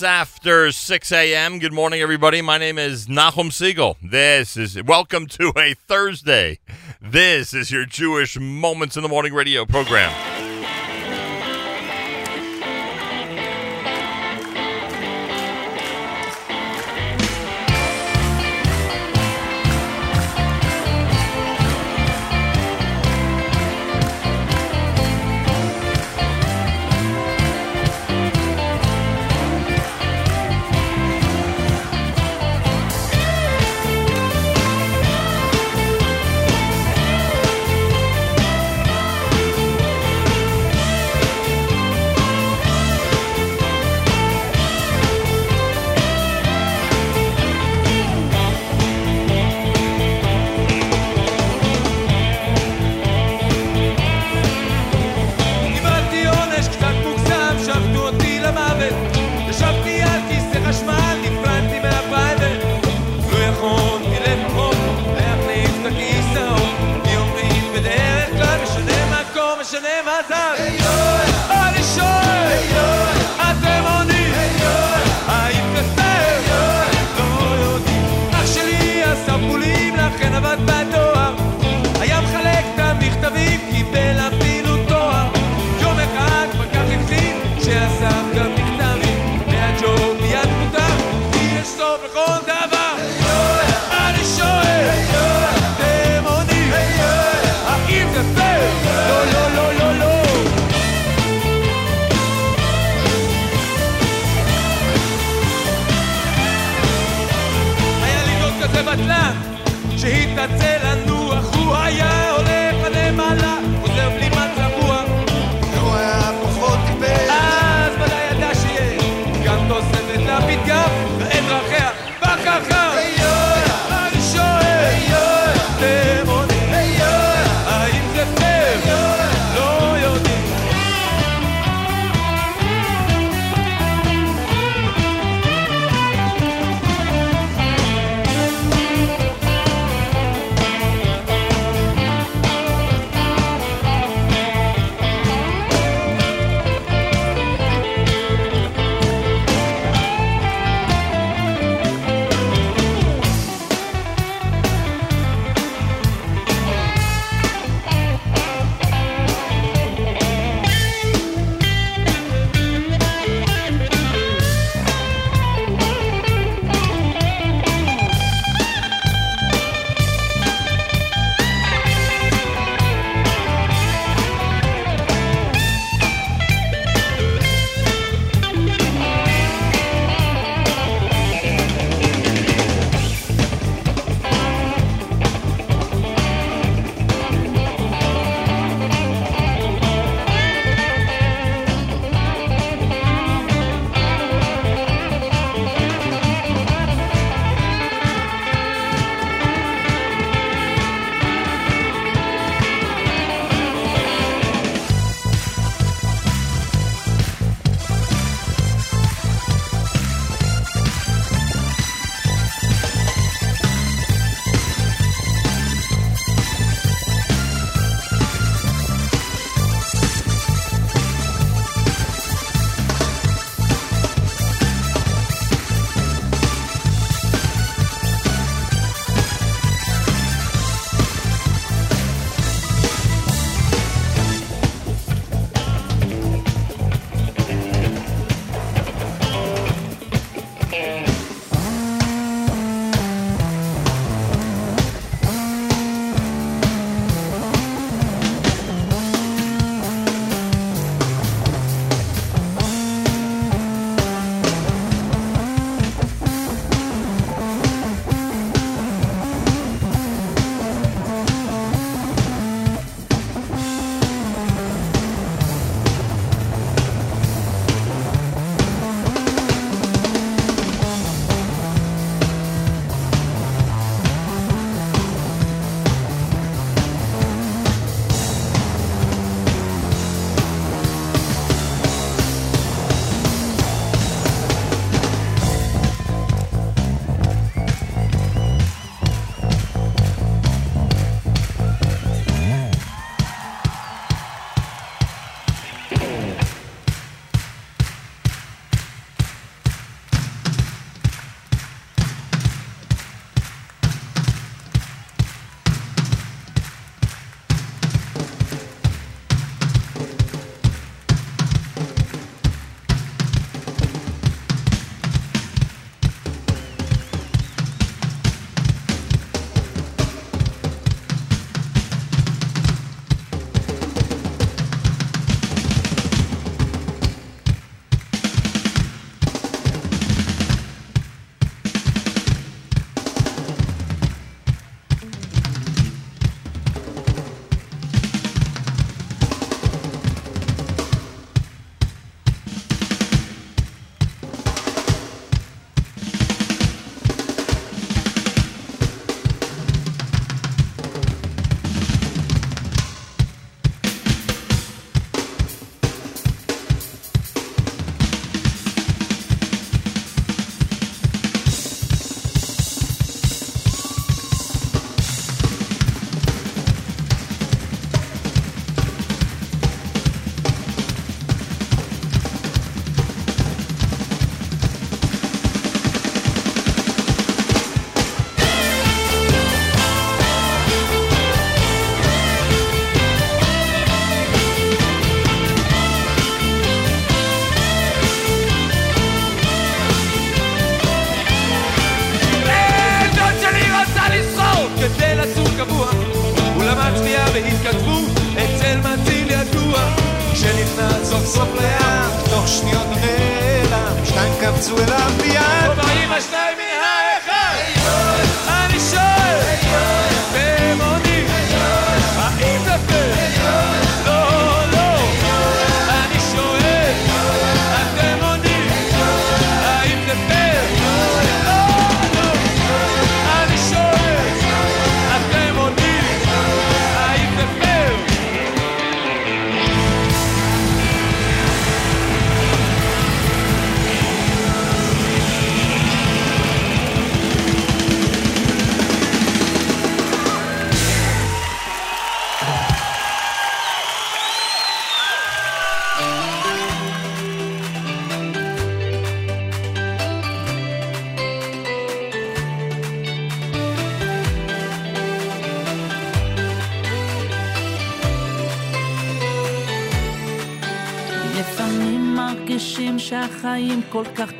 minutes after 6 a.m. Good morning, everybody. My name is Nachum Segal. This is welcome to a Thursday. This is your Jewish Moments in the Morning radio program.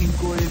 in good.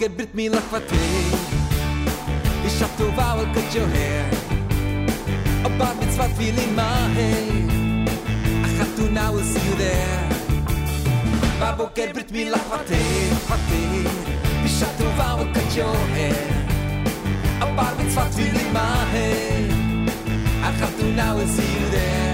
Koker brytt mi lakwatyj I szatowała kocio feeling, my bat i have to now we'll see you there. בבוקר ברית מילה חתן, חתן, אישה טובה וכג'והר. הבר now we'll see you there.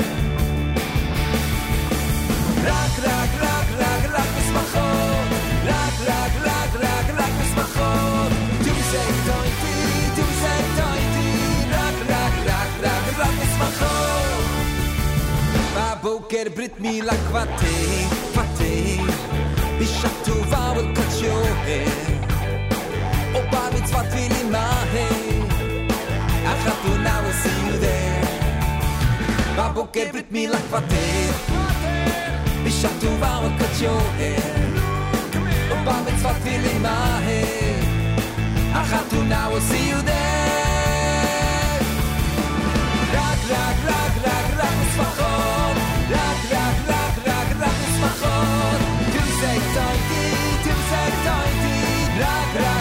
get brit me like Fatty, Fatty. בשעטובה will cut your hair. או במצוות תפילים מהר. החתונה will see you there. בבוקר ברית מילה קוואטר. בשעטובה will cut your hair. Oh, will see you there. la, la.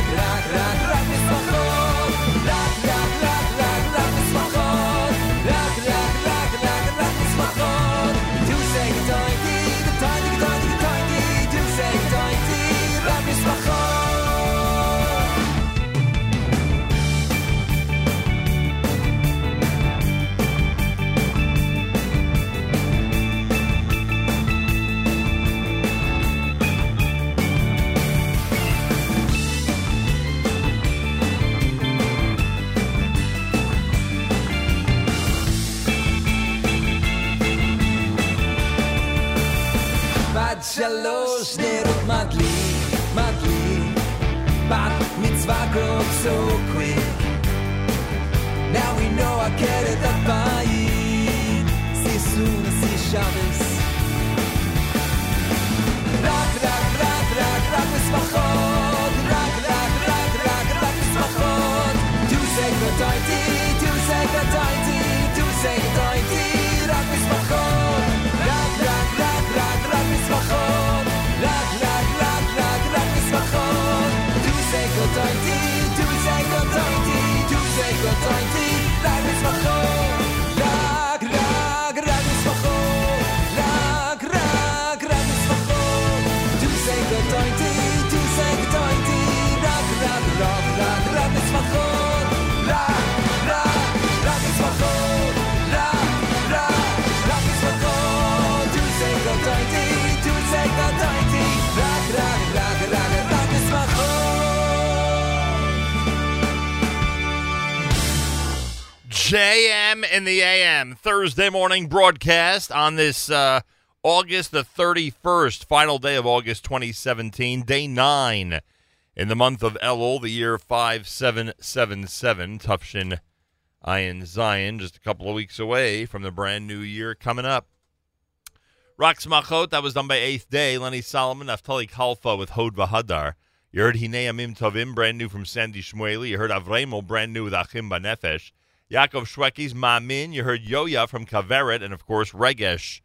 so quick. Now we know I get it up by See soon, see Shabbos. רק, רק, רק, רק, רק בשמחות. רק, רק, רק, רק, רק בשמחות. To say גדויתי, to say גדויתי, to say גדויתי, רק בשמחות. רק, רק, רק, רק, רק בשמחות. רק, רק, רק, רק, רק בשמחות. Gott sei dir, du sei Gott sei dir, bleib jetzt wach auf. JM in the AM Thursday morning broadcast on this uh, August the 31st, final day of August 2017, day nine in the month of Elul, the year 5777, Tufshin Ayin Zion, just a couple of weeks away from the brand new year coming up. Rox Machot, that was done by Eighth Day. Lenny Solomon, Naftali Kalfa with Hod Vahadar. You heard Hine Amim Tovim, brand new from Sandy Shmueli. You heard Avremo, brand new with Achim Banefesh. Yaakov Shweki's Ma'amin. You heard Yoya from Kaveret. And, of course, Regesh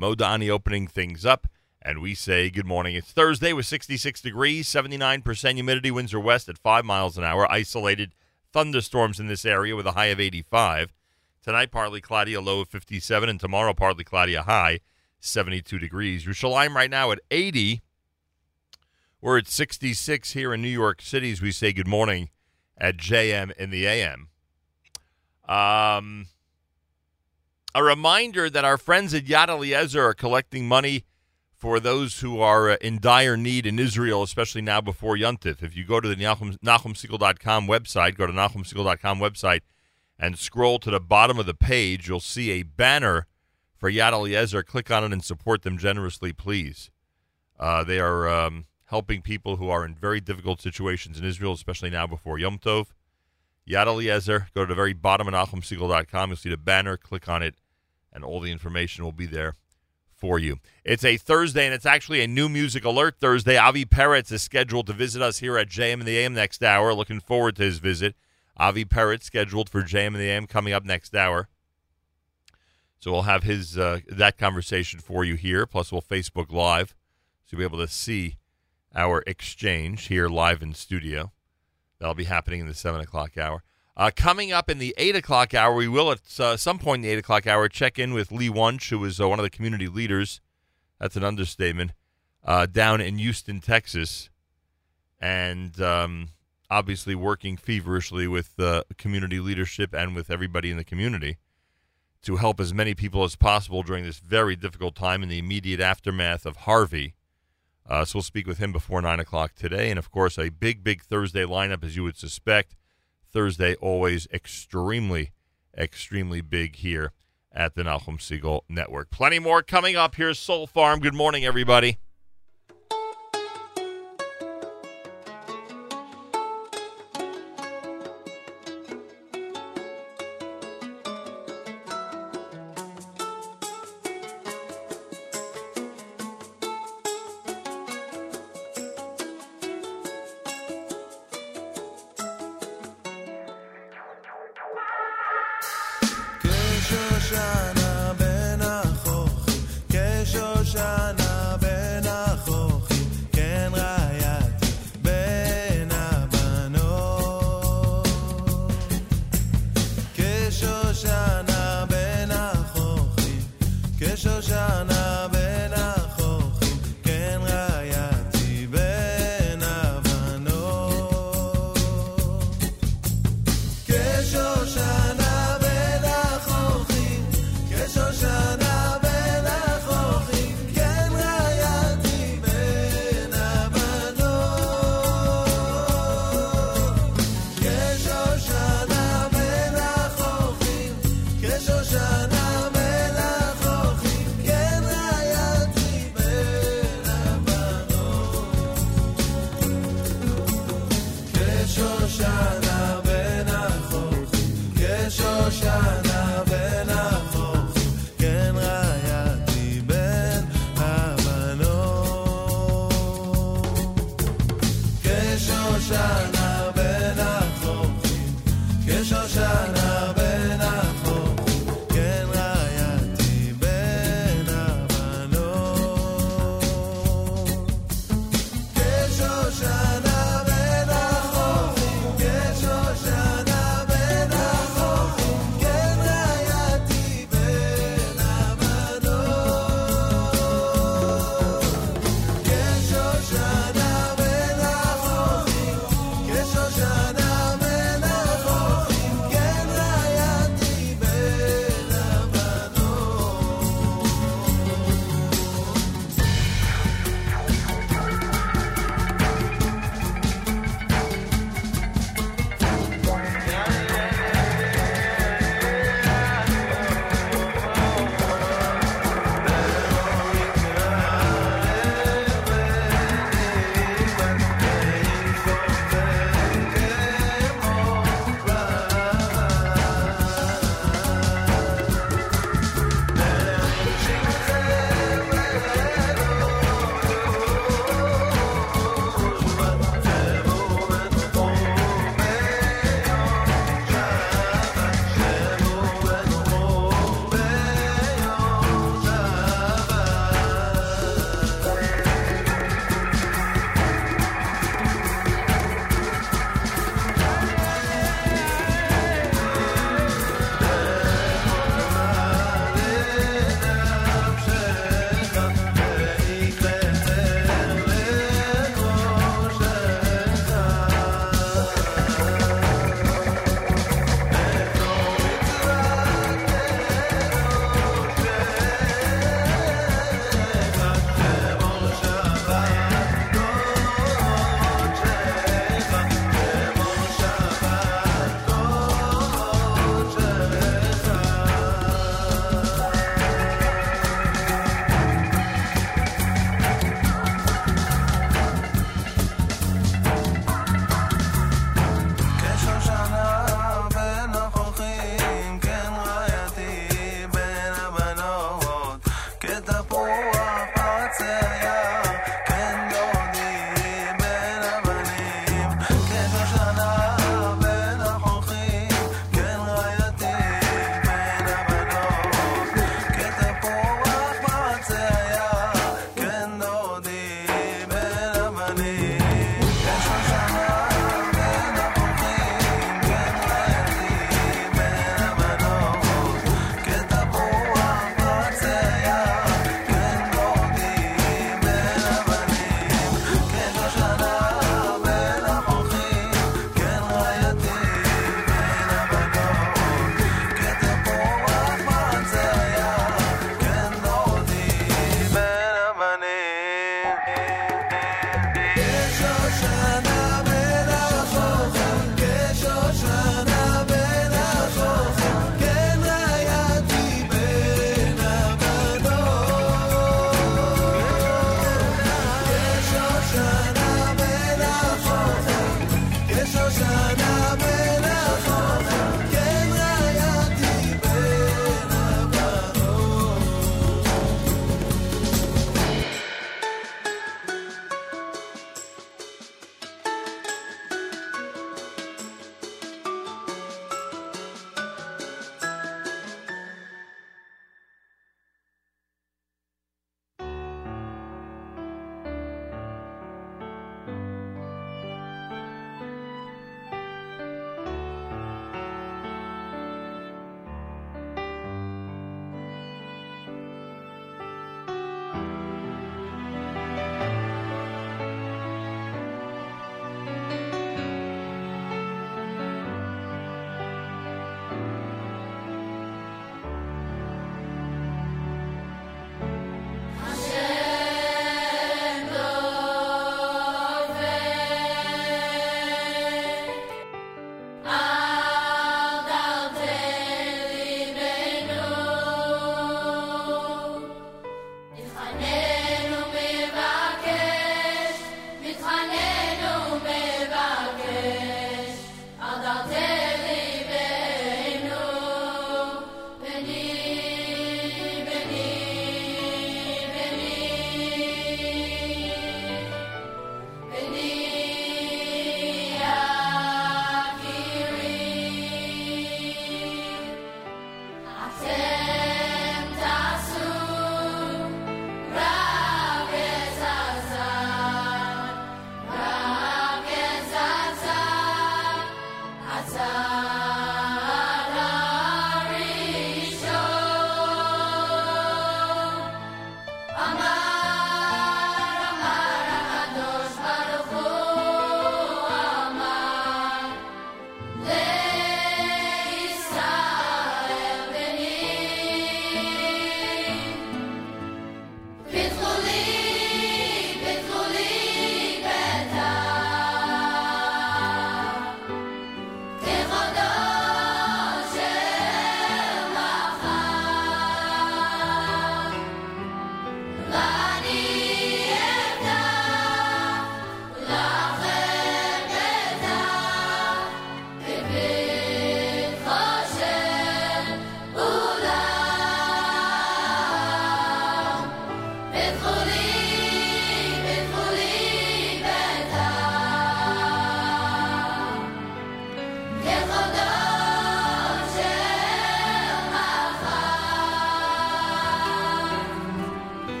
Modani opening things up. And we say good morning. It's Thursday with 66 degrees, 79% humidity, winds are west at 5 miles an hour. Isolated thunderstorms in this area with a high of 85. Tonight, partly cloudy, a low of 57. And tomorrow, partly cloudy, a high 72 degrees. Yerushalayim right now at 80. We're at 66 here in New York City as we say good morning at JM in the AM. Um, a reminder that our friends at Yad Eliezer are collecting money for those who are uh, in dire need in Israel, especially now before Yontif. If you go to the Nachum, NachumSegal.com website, go to NachumSegal.com website and scroll to the bottom of the page, you'll see a banner for Yad Eliezer. Click on it and support them generously, please. Uh, they are um, helping people who are in very difficult situations in Israel, especially now before Yom Tov. Yad Eliezer, go to the very bottom of NachumSegal.com. You'll see the banner. Click on it, and all the information will be there for you. It's a Thursday, and it's actually a new music alert Thursday. Avi Perets is scheduled to visit us here at JM in the AM next hour. Looking forward to his visit. Avi Perets scheduled for JM in the AM coming up next hour. So we'll have his uh, that conversation for you here. Plus, we'll Facebook Live, so you'll be able to see our exchange here live in studio. That'll be happening in the seven o'clock hour. Uh, coming up in the eight o'clock hour, we will at uh, some point in the eight o'clock hour check in with Lee Wunsch, who is uh, one of the community leaders. That's an understatement. Uh, down in Houston, Texas, and um, obviously working feverishly with uh, community leadership and with everybody in the community to help as many people as possible during this very difficult time in the immediate aftermath of Harvey. Uh, so we'll speak with him before 9 o'clock today. And of course, a big, big Thursday lineup, as you would suspect. Thursday, always extremely, extremely big here at the Nachum Segal Network. Plenty more coming up. Here's Soul Farm. Good morning, everybody.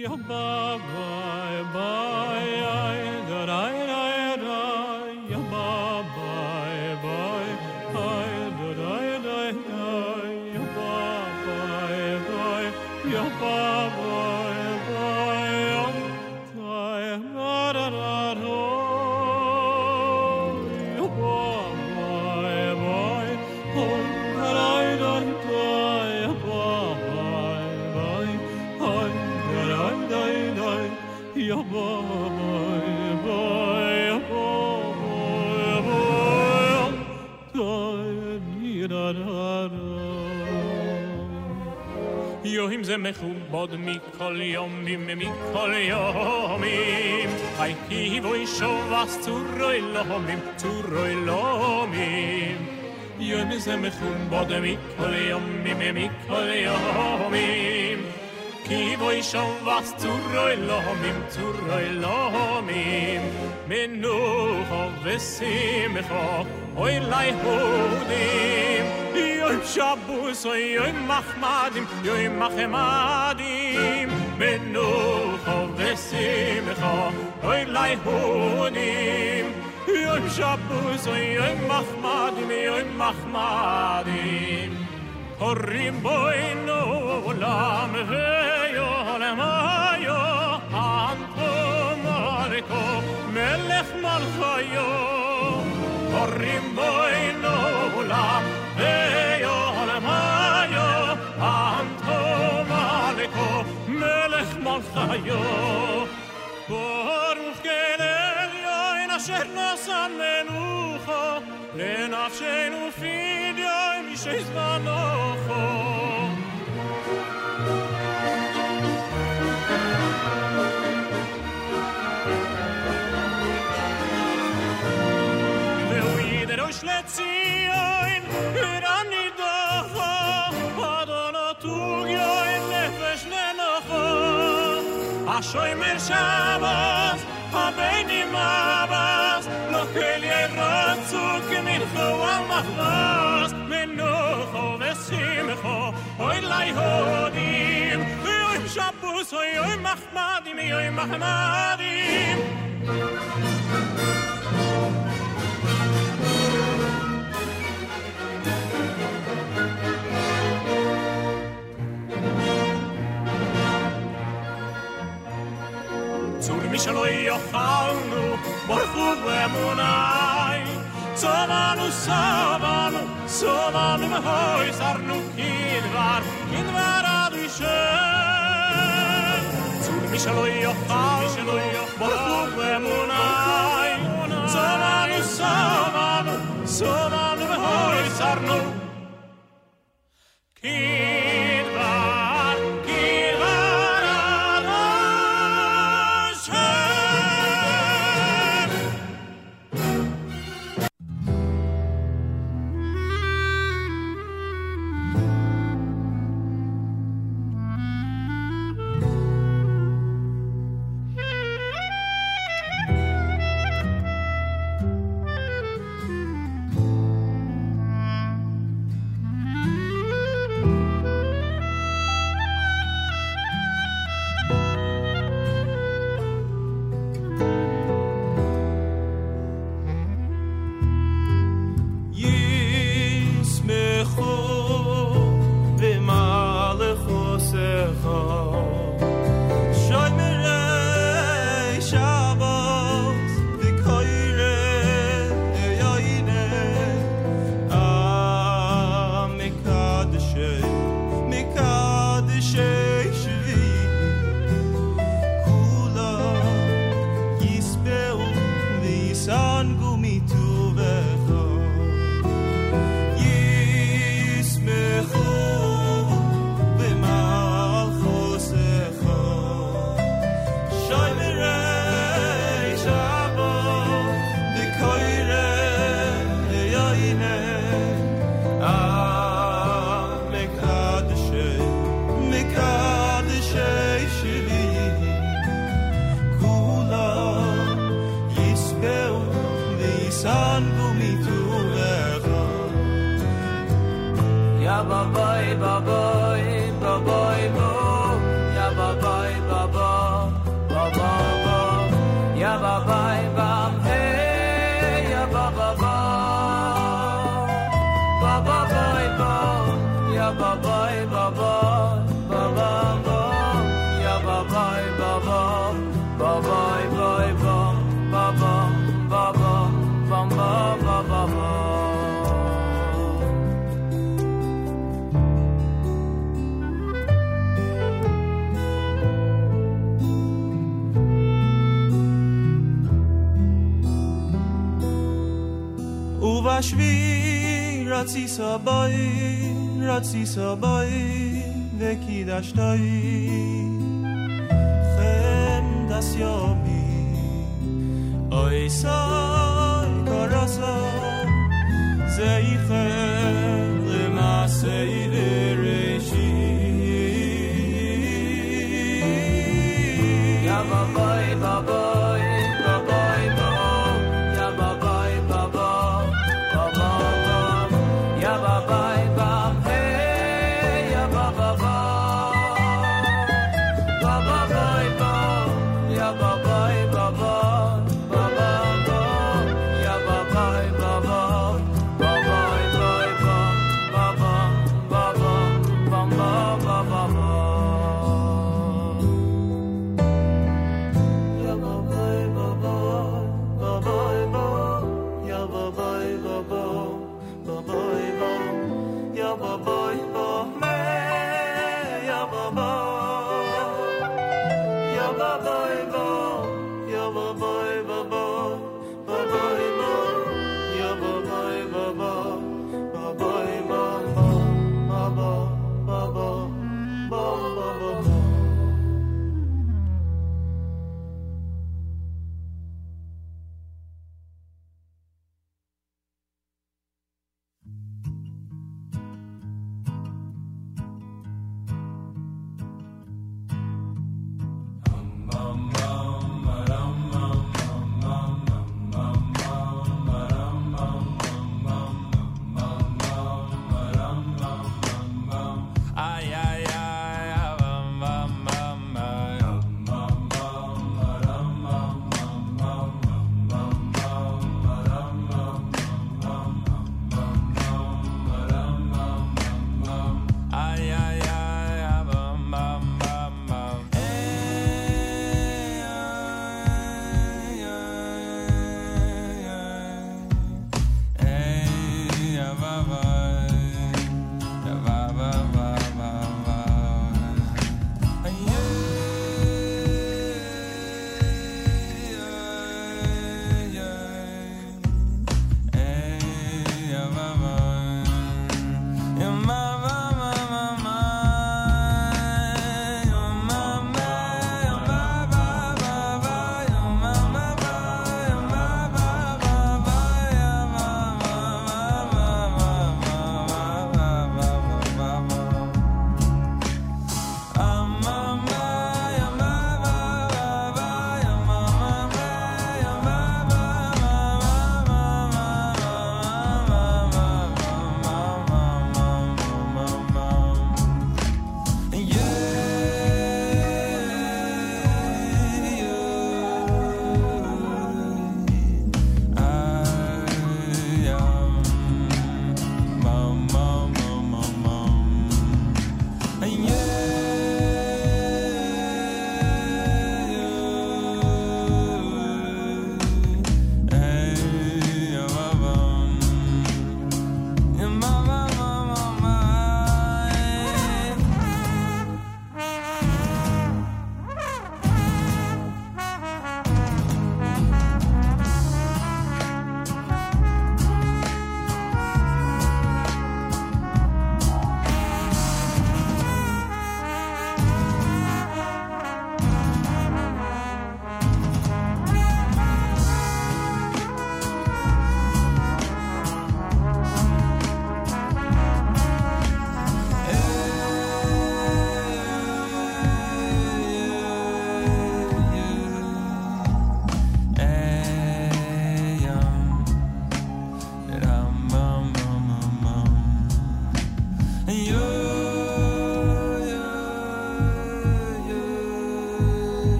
Ya ba bye מכובד מכל יומים מכל יומים. היי כי בוי שובס צורוי לומים צורוי לומים. יום זה מכובד מכל יומים מכל יומים. כי בוי שובס צורוי לומים צורוי לומים. מנוחו ושמחו אוי לי הודים יום שבוס אוי יום מחמדים יום מחמדים מנוחו ושמחו אוי לי הודים יום שבוס אוי יום מחמדים יום מחמדים קוראים בוינו עולם ויעולם היו אנטו מלכו מלך מלכיו קוראים בוינו עולם mon chayo Baruch Gelelio en asher nasan menucho Lenafshenu fidyo em ishei zmanocho Soy mershavas, habeni mavas, no helia ratzuk min chowal machlas, menucho vesimcho, oy lai hodim, oy shabbos, oy oy machmadim, oy machmadim. sono io fanno Borfugue munai Sovanu, sovanu, sovanu me hoi sarnu Kidvar, kidvar adishem Zul mi sono io fanno Borfugue munai Sovanu, sovanu, sovanu me hoi sarnu Kidvar shvi ratzi sabai ratzi sabai vekidashtai chem das yomi oisai karasa zeichai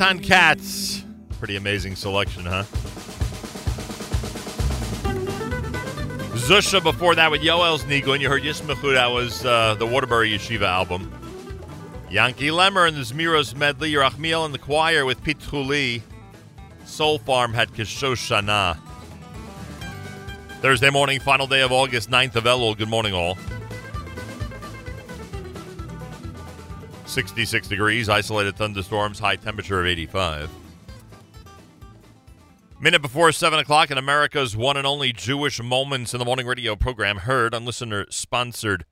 Eitan Katz. Pretty amazing selection, huh? Zusha before that with Yoel's Nigo, and you heard Yismachu, that was uh, the Waterbury Yeshiva album. Yankee Lemmer and the Zmiros medley, Yerachmiel and the choir with Pete Truli. Soul Farm had Kishoshana. Thursday morning, final day of August 9th of Elul. Good morning, all. 66 degrees, isolated thunderstorms, high temperature of 85. Minute before 7 o'clock in America's one and only Jewish Moments in the Morning radio program, heard on listener sponsored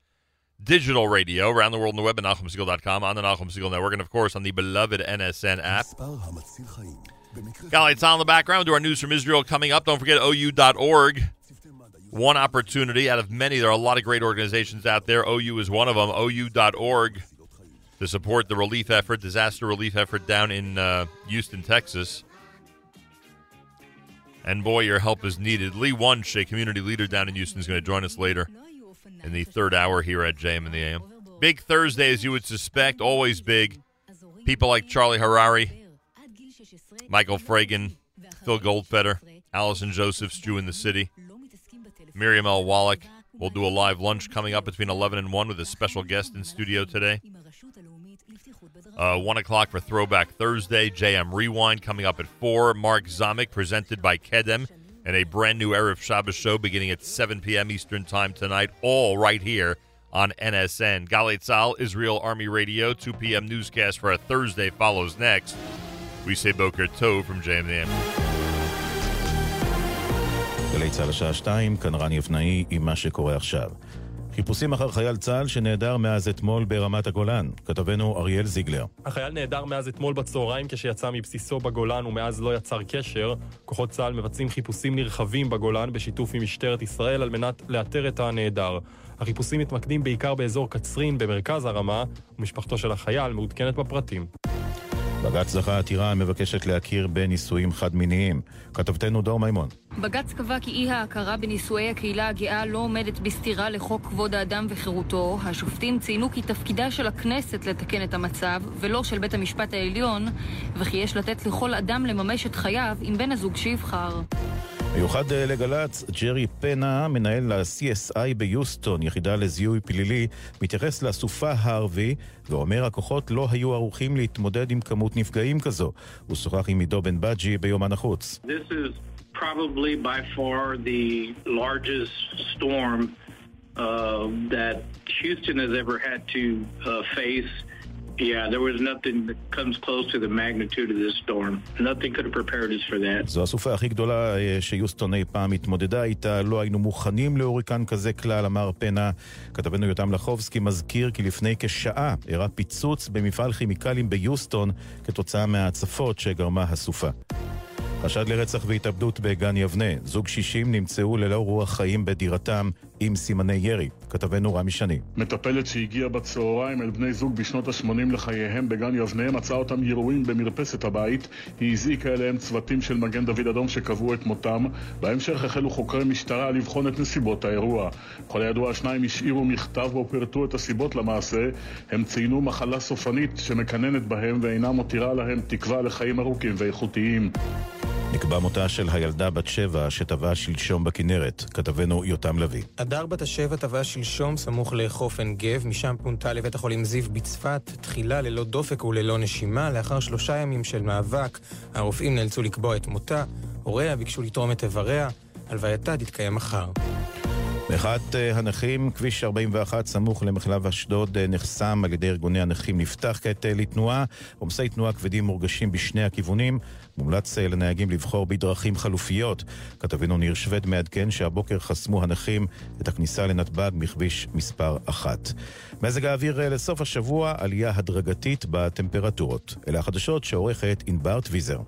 digital radio around the world on the web at NachumSegal.com, on the Segal Network, and of course on the beloved NSN app. Got lights on in the background. Do our news from Israel coming up. Don't forget OU.org. One opportunity out of many. There are a lot of great organizations out there. OU is one of them. OU.org to support the relief effort, disaster relief effort down in uh, Houston, Texas. And boy, your help is needed. Lee Wunsch, a community leader down in Houston, is going to join us later in the third hour here at JM in the AM. Big Thursday, as you would suspect, always big. People like Charlie Harary, Michael Fragin, Phil Goldfeder, Allison Josephs, Jew in the City, Miriam L. Wallach. We'll do a live lunch coming up between 11 and 1 with a special guest in studio today. Uh, 1 o'clock for Throwback Thursday. JM Rewind coming up at 4. Mark Zamek presented by Kedem and a brand new Erev Shabbos show beginning at 7 p.m. Eastern Time tonight, all right here on NSN. Galei Tzal, Israel Army Radio, 2 p.m. newscast for a Thursday follows next. We say Boker Tov from JM גלי צה"ל השעה שתיים, כאן רן יבנאי עם מה שקורה עכשיו. חיפושים אחר חייל צה"ל שנעדר מאז אתמול ברמת הגולן. כתבנו אריאל זיגלר. החייל נעדר מאז אתמול בצהריים כשיצא מבסיסו בגולן ומאז לא יצר קשר. כוחות צה"ל מבצעים חיפושים נרחבים בגולן בשיתוף עם משטרת ישראל על מנת לאתר את הנעדר. החיפושים מתמקדים בעיקר באזור קצרין במרכז הרמה, ומשפחתו של החייל מעודכנת בפרטים. בג"ץ דחה עתירה המבקשת להכיר בנישואים חד-מיניים. כתבתנו דור מימון. בג"ץ קבע כי אי ההכרה בנישואי הקהילה הגאה לא עומדת בסתירה לחוק כבוד האדם וחירותו. השופטים ציינו כי תפקידה של הכנסת לתקן את המצב, ולא של בית המשפט העליון, וכי יש לתת לכל אדם לממש את חייו עם בן הזוג שיבחר. מיוחד אה, לגל"צ, ג'רי פנה, מנהל ה-CSI ביוסטון, יחידה לזיהוי פלילי, מתייחס לסופה הערבי ואומר הכוחות לא היו ערוכים להתמודד עם כמות נפגעים כזו. הוא שוחח עם עידו בן בג'י largest storm uh, that Houston has ever had to uh, face. Yeah, there was nothing that comes close to the magnitude of this storm. Nothing could have prepared us for that. זו הסופה הכי גדולה אה, שיוסטון אי פעם התמודדה איתה, לא היינו מוכנים להוריקן כזה כלל, אמר פנה. כתבנו יותם לחובסקי מזכיר כי לפני כשעה אירע פיצוץ במפעל כימיקלים ביוסטון כתוצאה מההצפות שגרמה הסופה. חשד לרצח והתאבדות בגן יבנה. זוג שישים נמצאו ללא רוח חיים בדירתם עם סימני ירי. כתבנו רמי שני. מטפלת שהגיעה בצהריים אל בני זוג בשנות ה-80 לחייהם בגן יבנה מצאה אותם ירויים במרפסת הבית. היא הזעיקה אליהם צוותים של מגן דוד אדום שקבעו את מותם. בהמשך החלו חוקרי משטרה לבחון את נסיבות האירוע. ככל הידוע השניים השאירו מכתב בו פירטו את הסיבות למעשה. הם ציינו מחלה סופנית שמקננת בהם ואינה מותירה להם תקווה לחיים ארוכים ואיכותיים. נקבע מותה של הילדה בת שבע שטבעה שלשום בכנרת. כתבנו יותם לביא. הדר בת השבע טבעה שלשום סמוך לחוף עין גב, משם פונתה לבית החולים זיו בצפת, תחילה ללא דופק וללא נשימה. לאחר שלושה ימים של מאבק, הרופאים נאלצו לקבוע את מותה. הוריה ביקשו לתרום את איבריה. הלווייתה תתקיים מחר. מחאת אה, הנכים, כביש 41 סמוך למחלב אשדוד אה, נחסם על ידי ארגוני הנכים נפתח כעת אה, לתנועה. עומסי תנועה כבדים מורגשים בשני הכיוונים. מומלץ אה, לנהגים לבחור בדרכים חלופיות. כתבנו ניר שווד מעדכן שהבוקר חסמו הנכים את הכניסה לנתב"ג מכביש מספר 1. מזג האוויר אה, לסוף השבוע, עלייה הדרגתית בטמפרטורות. אלה החדשות שעורכת ענבר טוויזר.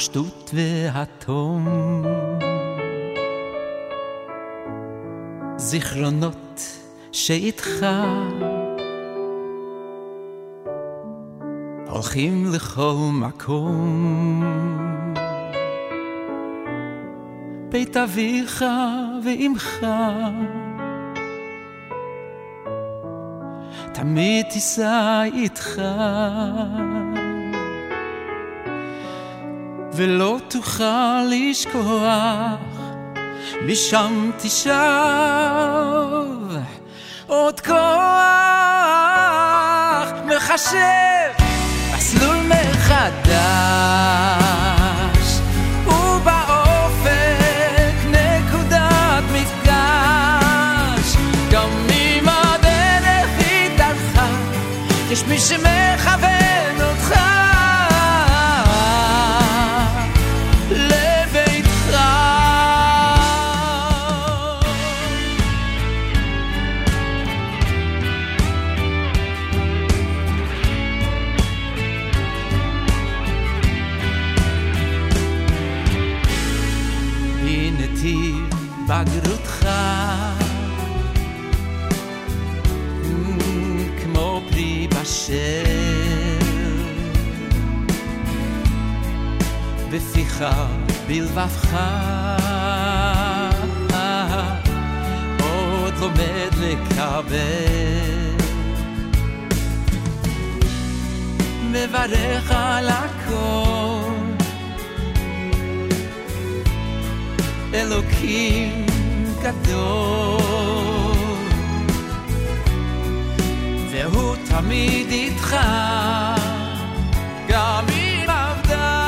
הפשטות והתום, זיכרונות שאיתך הולכים לכל מקום. בית אביך ואמך תמיד תישא איתך ולא תוכל לשכוח. משם תשב עוד כוח מחשב. מסלול מחדש ובאופק נקודת מפגש. גם אם הדרך התארכה יש מי שמכוון בפיך בלבבך. עוד לומד לקבל. מברך על הכל. אלוקים גדול. והוא תמיד איתך גם אם אבדה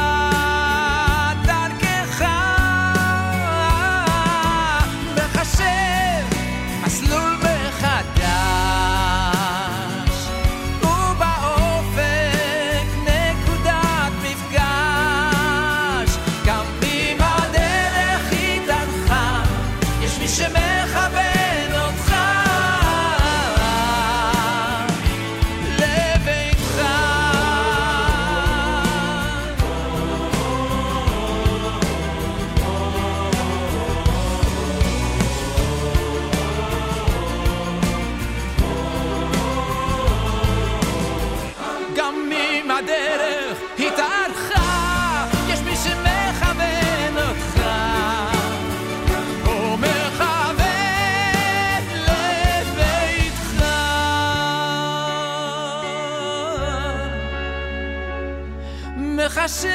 לחשב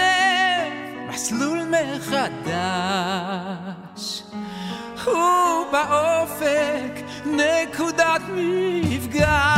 מסלול מחדש. הוא באופק נקודת מפגש.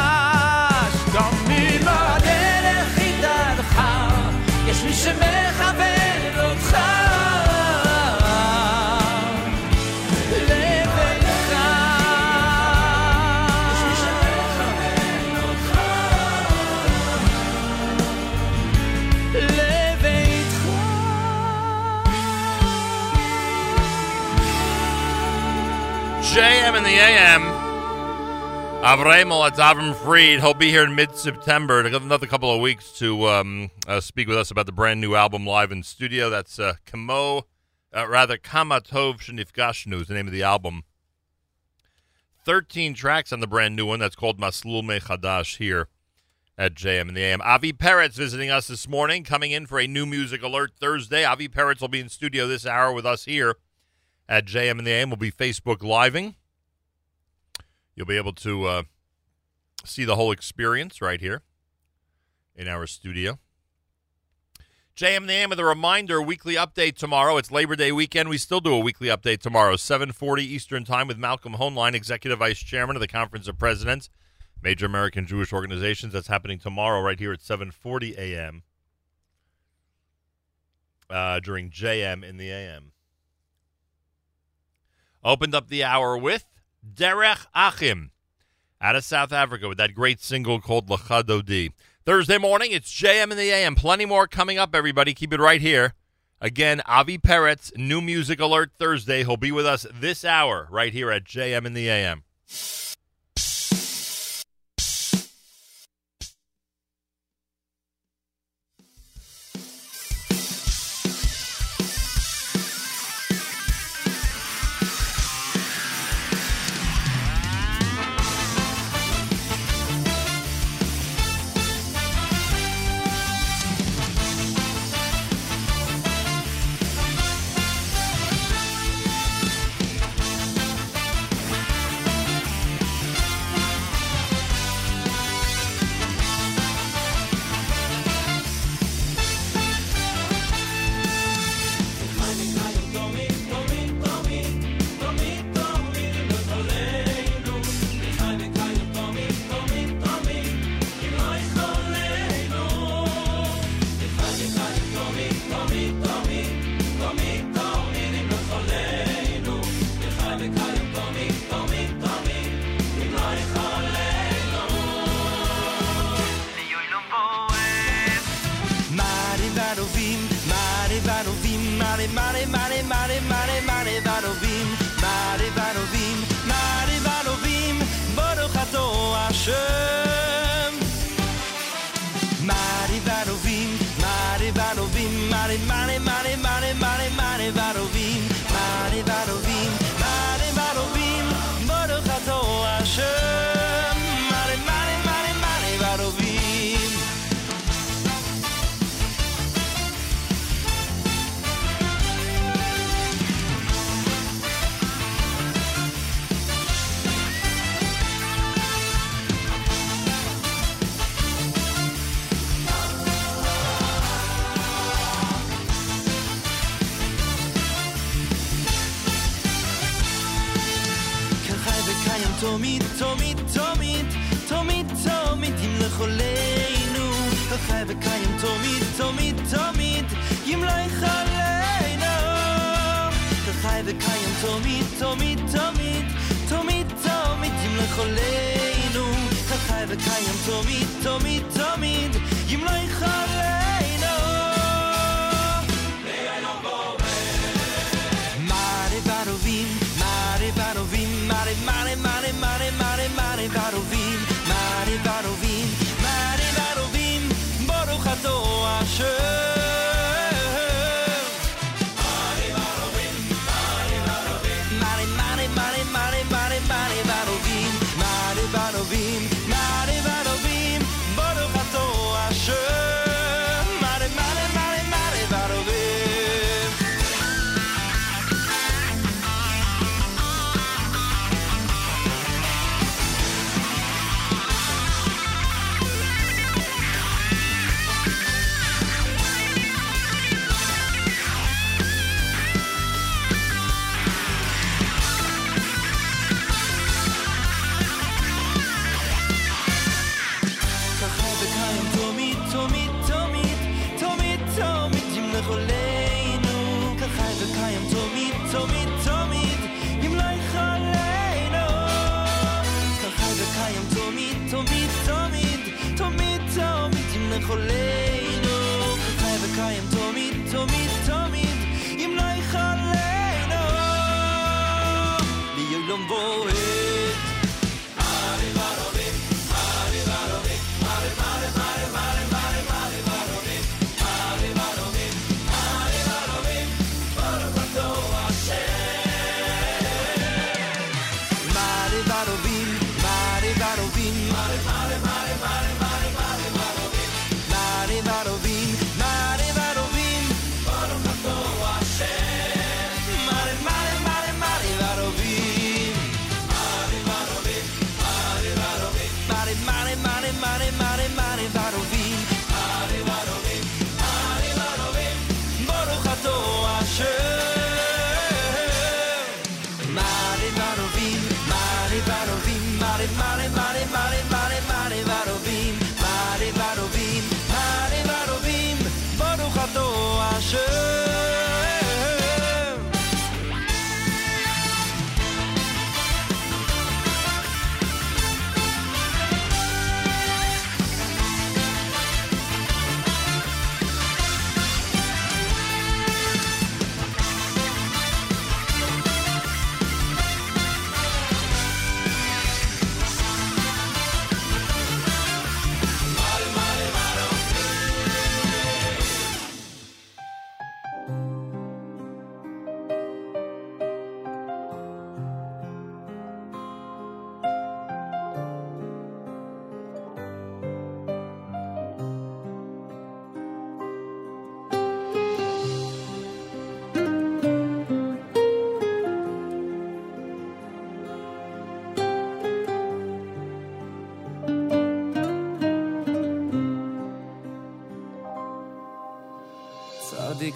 AM. It's Avram Fried. He'll be here in mid-September. Another couple of weeks to um, uh, speak with us about the brand new album live in studio. That's uh, Kamo, uh, rather Kamatov Shnifgashnu is the name of the album. 13 tracks on the brand new one. That's called Maslul Mechadash here at JM in the AM. Avi Perets visiting us this morning, coming in for a new music alert Thursday. Avi Perets will be in studio this hour with us here at JM in the AM. We'll be Facebook living. You'll be able to uh, see the whole experience right here in our studio. JM the AM with a reminder, weekly update tomorrow. It's Labor Day weekend. We still do a weekly update tomorrow, 740 Eastern Time with Malcolm Hoenlein, Executive Vice Chairman of the Conference of Presidents, Major American Jewish Organizations. That's happening tomorrow right here at 740 a.m. Uh, during JM in the AM. Opened up the hour with Derech Achim out of South Africa with that great single called Lachadodi. Thursday morning, it's JM in the AM. Plenty more coming up, everybody. Keep it right here. Again, Avi Perets, New Music Alert Thursday. He'll be with us this hour right here at JM in the AM.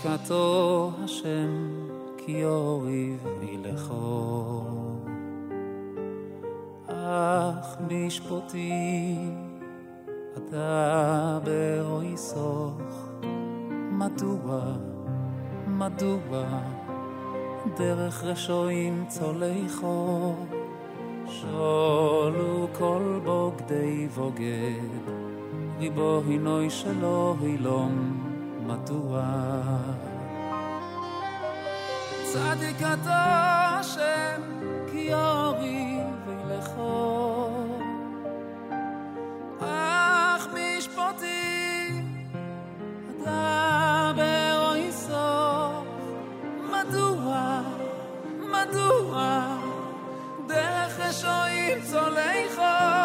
צדקתו השם, כי אוריב ילכו. אך משפוטים אתה באוי סוך, מדוע, מדוע, דרך רשועים צולי חור, שולו כל בוגדי בוגד, ריבו הינוי שלו הילום. מדוע. צדיק אתה השם כי יורי וילכו, אך משפטי אדבר או יסוף, מדוע, מדוע, דרך רשועים צולחו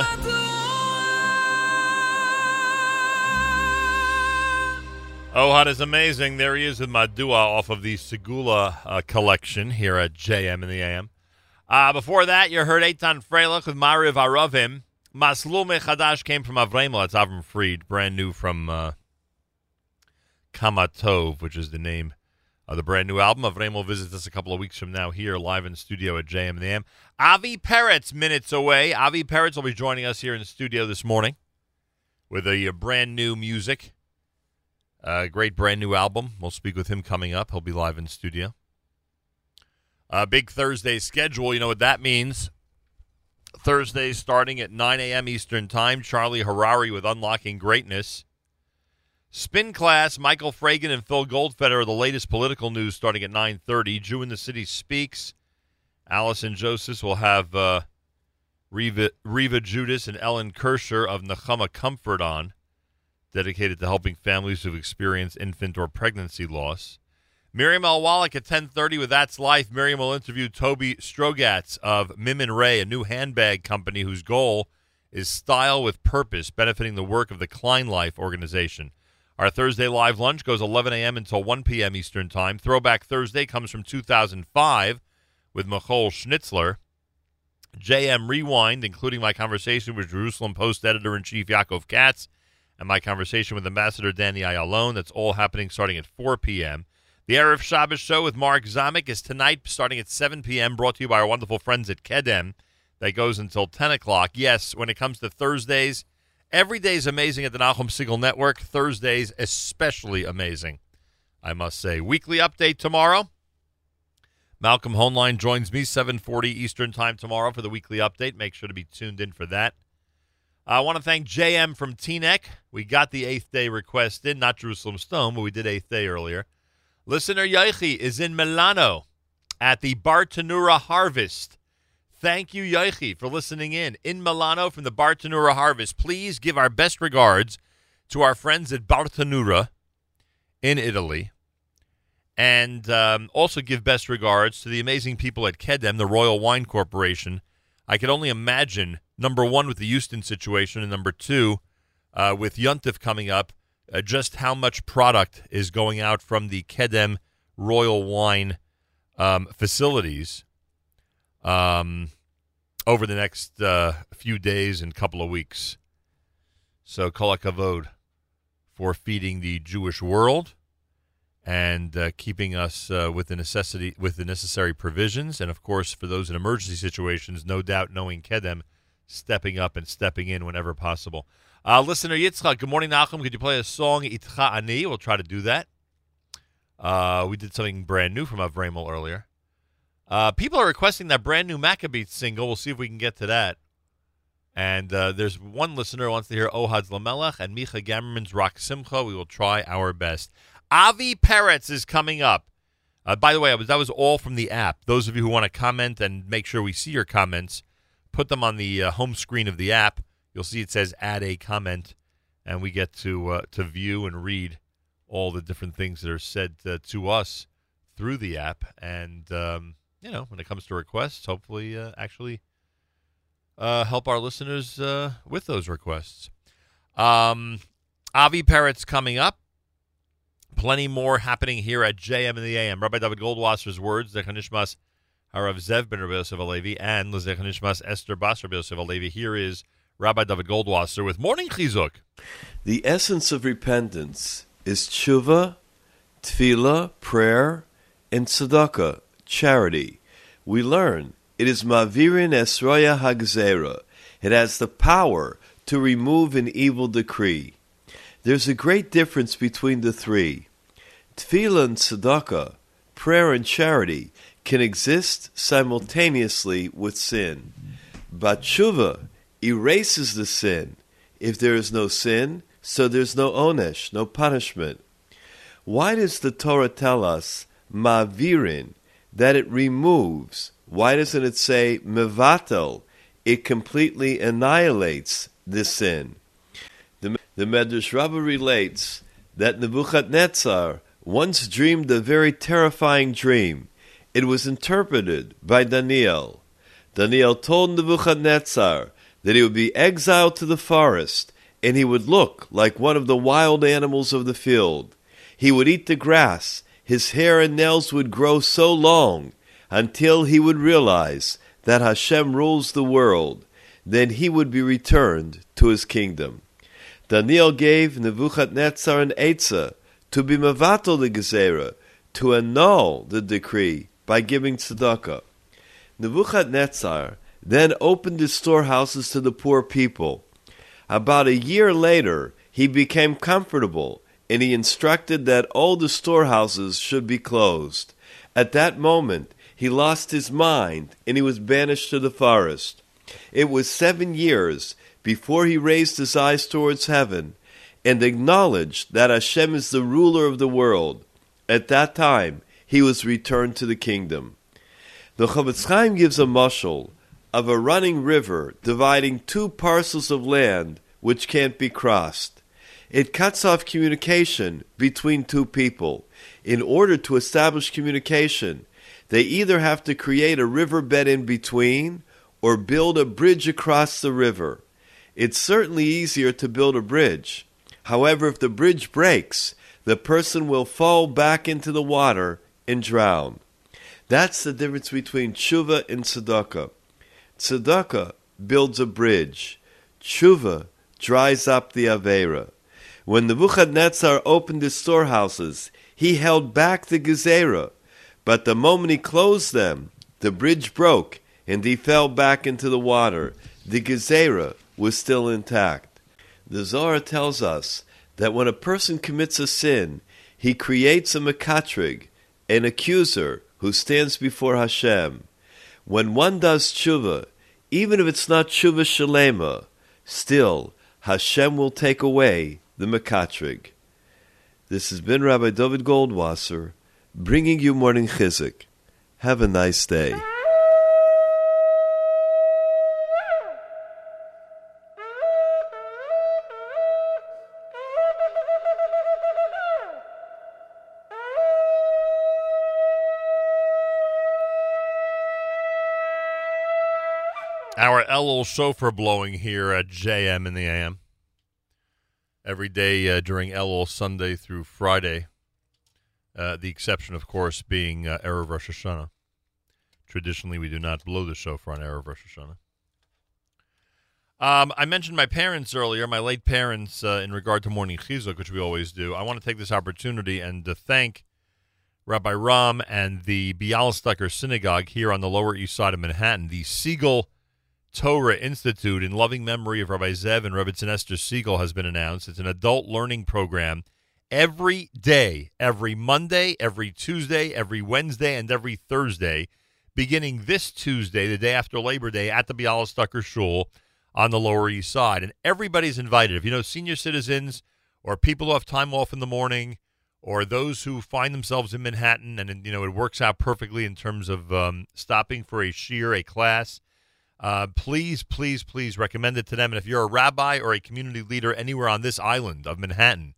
AM. Ohad is amazing. There he is with Madua off of the Segula uh, collection here at JM in the AM. Uh, before that, you heard Eitan Freilich with Mariv Aravim. Maslul Mechadash came from Avremel. It's Avram Fried, brand new from uh, Kamatov, which is the name of the brand new album. Avremel visits us a couple of weeks from now here live in studio at JM in the. Avi Perets, minutes away. Avi Perets will be joining us here in the studio this morning with a, uh brand new music. A great brand new album. We'll speak with him coming up. He'll be live in studio. Uh, big Thursday schedule. You know what that means. Thursday starting at 9 a.m. Eastern Time. Charlie Harary with Unlocking Greatness. Spin class, Michael Fragin and Phil Goldfeder are the latest political news starting at 9.30. Jew in the City speaks. Allison Joseph will have uh, Reva, Reva Judas and Ellen Kirscher of Nechama Comfort on, dedicated to helping families who've experienced infant or pregnancy loss. Miriam. Wallach at 10.30 with That's Life. Miriam will interview Toby Strogatz of Mim and Ray, a new handbag company whose goal is style with purpose, benefiting the work of the Klein Life organization. Our Thursday live lunch goes 11 a.m. until 1 p.m. Eastern Time. Throwback Thursday comes from 2005 with Michal Schnitzler. JM Rewind, including my conversation with Jerusalem Post editor in chief Yaakov Katz and my conversation with Ambassador Danny Ayalon. That's all happening starting at 4 p.m. The Erev Shabbos show with Mark Zamek is tonight starting at 7 p.m., brought to you by our wonderful friends at Kedem. That goes until 10 o'clock. Yes, when it comes to Thursdays, every day is amazing at the Nachum Segal Network. Thursdays, especially amazing, I must say. Weekly update tomorrow. Malcolm Hoenlein joins me 7:40 Eastern Time tomorrow for the weekly update. Make sure to be tuned in for that. I want to thank JM from Teaneck. We got the eighth day request in, not Jerusalem Stone, but we did eighth day earlier. Listener Yoichi is in Milano at the Bartenura Harvest. Thank you, Yoichi, for listening in. In Milano from the Bartenura Harvest. Please give our best regards to our friends at Bartenura in Italy. And um, also give best regards to the amazing people at Kedem, the Royal Wine Corporation. I could only imagine, number one, with the Houston situation, and number two, uh, with Yuntif coming up, uh, just how much product is going out from the Kedem Royal Wine um, facilities um, over the next uh, few days and couple of weeks. So, kol hakavod for feeding the Jewish world and uh, keeping us uh, with the necessity with the necessary provisions, and of course, for those in emergency situations, no doubt knowing Kedem stepping up and stepping in whenever possible. Uh, listener Yitzchak, good morning, Nachum. Could you play a song Itcha Ani? We'll try to do that. Uh, we did something brand new from Avremel earlier. Uh, people are requesting that brand new Maccabeats single. We'll see if we can get to that. And uh, there's one listener wants to hear Ohad's Lamelech and Micha Gamerman's Rock Simcha. We will try our best. Avi Perets is coming up. Uh, by the way, that was all from the app. Those of you who want to comment and make sure we see your comments, put them on the uh, home screen of the app. You'll see it says "Add a comment," and we get to uh, to view and read all the different things that are said uh, to us through the app. And um, you know, when it comes to requests, hopefully, uh, actually uh, help our listeners uh, with those requests. Um, Avi Perets coming up. Plenty more happening here at JM in the AM. Rabbi David Goldwasser's words, the Zechanishmas Harav Zev ben Rabbi Yosef Alevi, and Zechanishmas Esther Bas Rabbi Yosef Alevi. Here is Rabbi David Goldwasser with Morning Chizuk. The essence of repentance is tshuva, tefillah, prayer, and tzedakah, charity. We learn it is mavirin esroya hagzera. It has the power to remove an evil decree. There's a great difference between the three. Tefillah and tzedakah, prayer and charity, can exist simultaneously with sin. But tshuva erases the sin. If there is no sin, so there's no onesh, no punishment. Why does the Torah tell us mavirin that it removes? Why doesn't it say mevatel? It completely annihilates this sin. The, the Medrash Rabbah relates that Nebuchadnezzar once dreamed a very terrifying dream. It was interpreted by Daniel. Daniel told Nebuchadnezzar that he would be exiled to the forest and he would look like one of the wild animals of the field. He would eat the grass, his hair and nails would grow so long until he would realize that Hashem rules the world. Then he would be returned to his kingdom. Daniel gave Nebuchadnezzar an Eitzah to be Mavatal the Gezerah, to annul the decree by giving tzedakah. Nebuchadnezzar then opened his storehouses to the poor people. About a year later, he became comfortable and he instructed that all the storehouses should be closed. At that moment, he lost his mind and he was banished to the forest. It was seven years before he raised his eyes towards heaven and acknowledged that Hashem is the ruler of the world. At that time, he was returned to the kingdom. The Chofetz Chaim gives a mashal of a running river dividing two parcels of land which can't be crossed. It cuts off communication between two people. In order to establish communication, they either have to create a riverbed in between or build a bridge across the river. It's certainly easier to build a bridge. However, if the bridge breaks, the person will fall back into the water and drown. That's the difference between tshuva and tzedakah. Tzedakah builds a bridge. Tshuva dries up the avera. When Nebuchadnezzar opened his storehouses, he held back the gezerah, but the moment he closed them, the bridge broke and he fell back into the water. The gezerah was still intact. The Zohar tells us that when a person commits a sin, he creates a mekatrig, an accuser who stands before Hashem. When one does tshuva, even if it's not tshuva shalema, still Hashem will take away the mekatrig. This has been Rabbi David Goldwasser bringing you morning chizuk. Have a nice day. Our Elul shofar blowing here at JM in the AM. Every day uh, during Elul, Sunday through Friday. Uh, the exception, of course, being uh, Erev Rosh Hashanah. Traditionally, we do not blow the shofar on Erev Rosh Hashanah. Um, I mentioned my parents earlier, my late parents, uh, in regard to morning chizuk, which we always do. I want to take this opportunity and to thank Rabbi Romm and the Bialystoker Synagogue here on the Lower East Side of Manhattan, the Segal Torah Institute in loving memory of Rabbi Zev and Rebbetzin Esther Segal has been announced. It's an adult learning program every day, every Monday, every Tuesday, every Wednesday, and every Thursday, beginning this Tuesday, the day after Labor Day, at the Bialystoker Shul on the Lower East Side. And everybody's invited. If you know senior citizens or people who have time off in the morning or those who find themselves in Manhattan and, you know, it works out perfectly in terms of um, stopping for a shiur, a class, uh, please, please, please recommend it to them. And if you're a rabbi or a community leader anywhere on this island of Manhattan,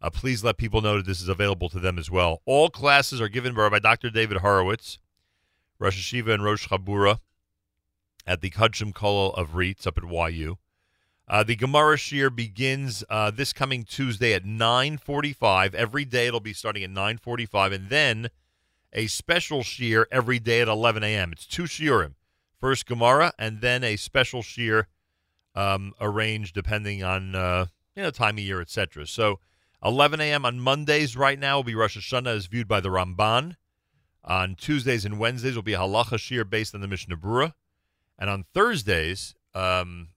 uh, please let people know that this is available to them as well. All classes are given by, Dr. David Horowitz, Rosh Yeshiva and Rosh Chabura at the Kodshim Kollel of RIETS up at YU. Uh, the Gemara Shiur begins uh, this coming Tuesday at 9.45. Every day it'll be starting at 9.45. And then a special Shiur every day at 11 a.m. It's two Shiurim. First Gemara, and then a special Shiur um, arranged depending on uh, you know time of year, etc. So 11 a.m. on Mondays right now will be Rosh Hashanah as viewed by the Ramban. On Tuesdays and Wednesdays will be Halacha Shiur based on the Mishnah Berurah. And on Thursdays, um,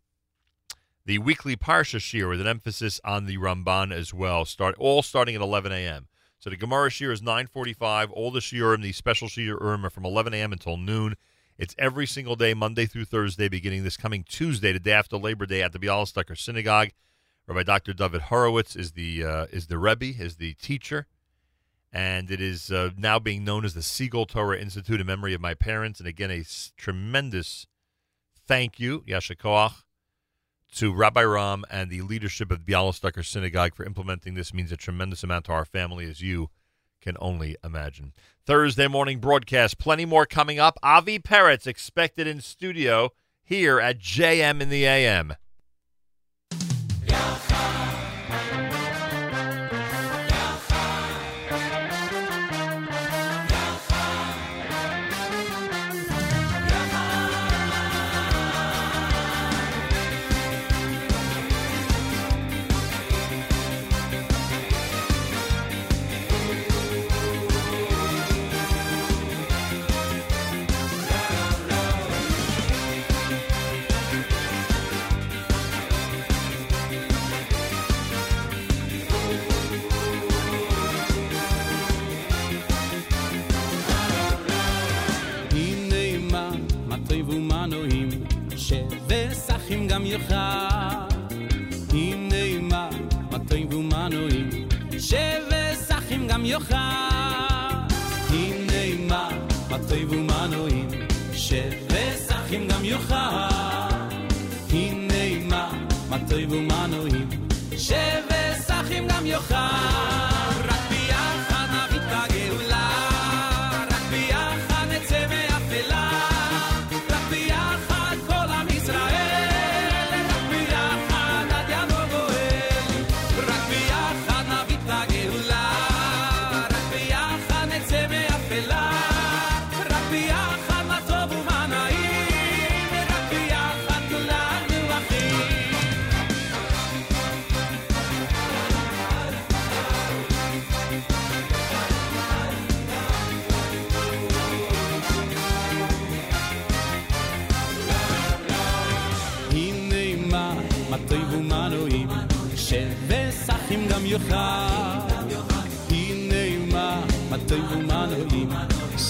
the weekly Parsha Shiur with an emphasis on the Ramban as well, start all starting at 11 a.m. So the Gemara Shiur is 9:45. All the Shiurim, the special Shiurim, are from 11 a.m. until noon. It's every single day, Monday through Thursday, beginning this coming Tuesday, the day after Labor Day, at the Bialystoker Synagogue. Rabbi Dr. David Horowitz is the uh, is the Rebbe, is the teacher, and it is uh, now being known as the Segal Torah Institute in memory of my parents. And again, a s- tremendous thank you, Yasha to Rabbi Romm and the leadership of the Bialystoker Synagogue for implementing this. Means a tremendous amount to our family, as you can only imagine. Thursday morning broadcast, plenty more coming up. Avi Perets expected in studio here at JM in the AM. יוכל. הנה מה, הטוב ומנועים, שבשחים גם יוכל. הנה מה, מה טוב ומנועים, שבשחים גם יוכל.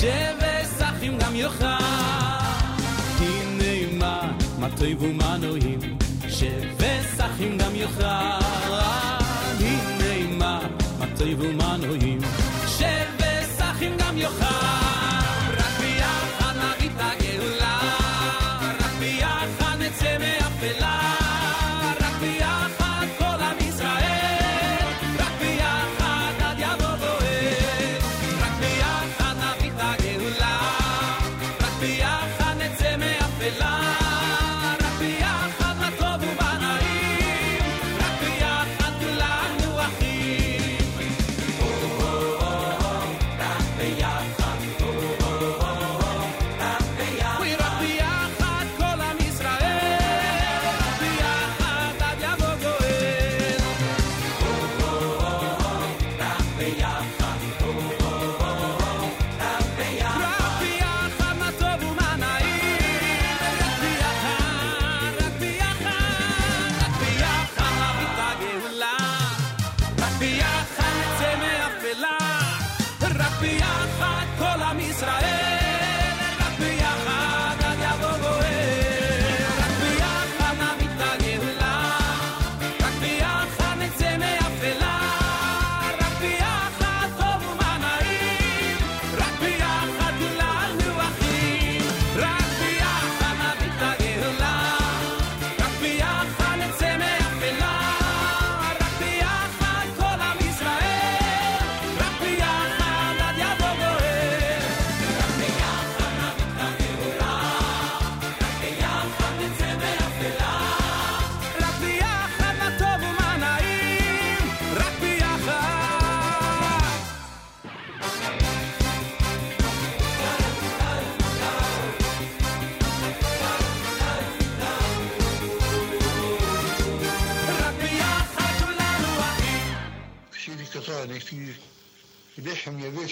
שבסחים גם יאכל. הנה מה, מה טוב ומה נועים, שבסחים גם יאכל. הנה מה, מה טוב ומה נועים,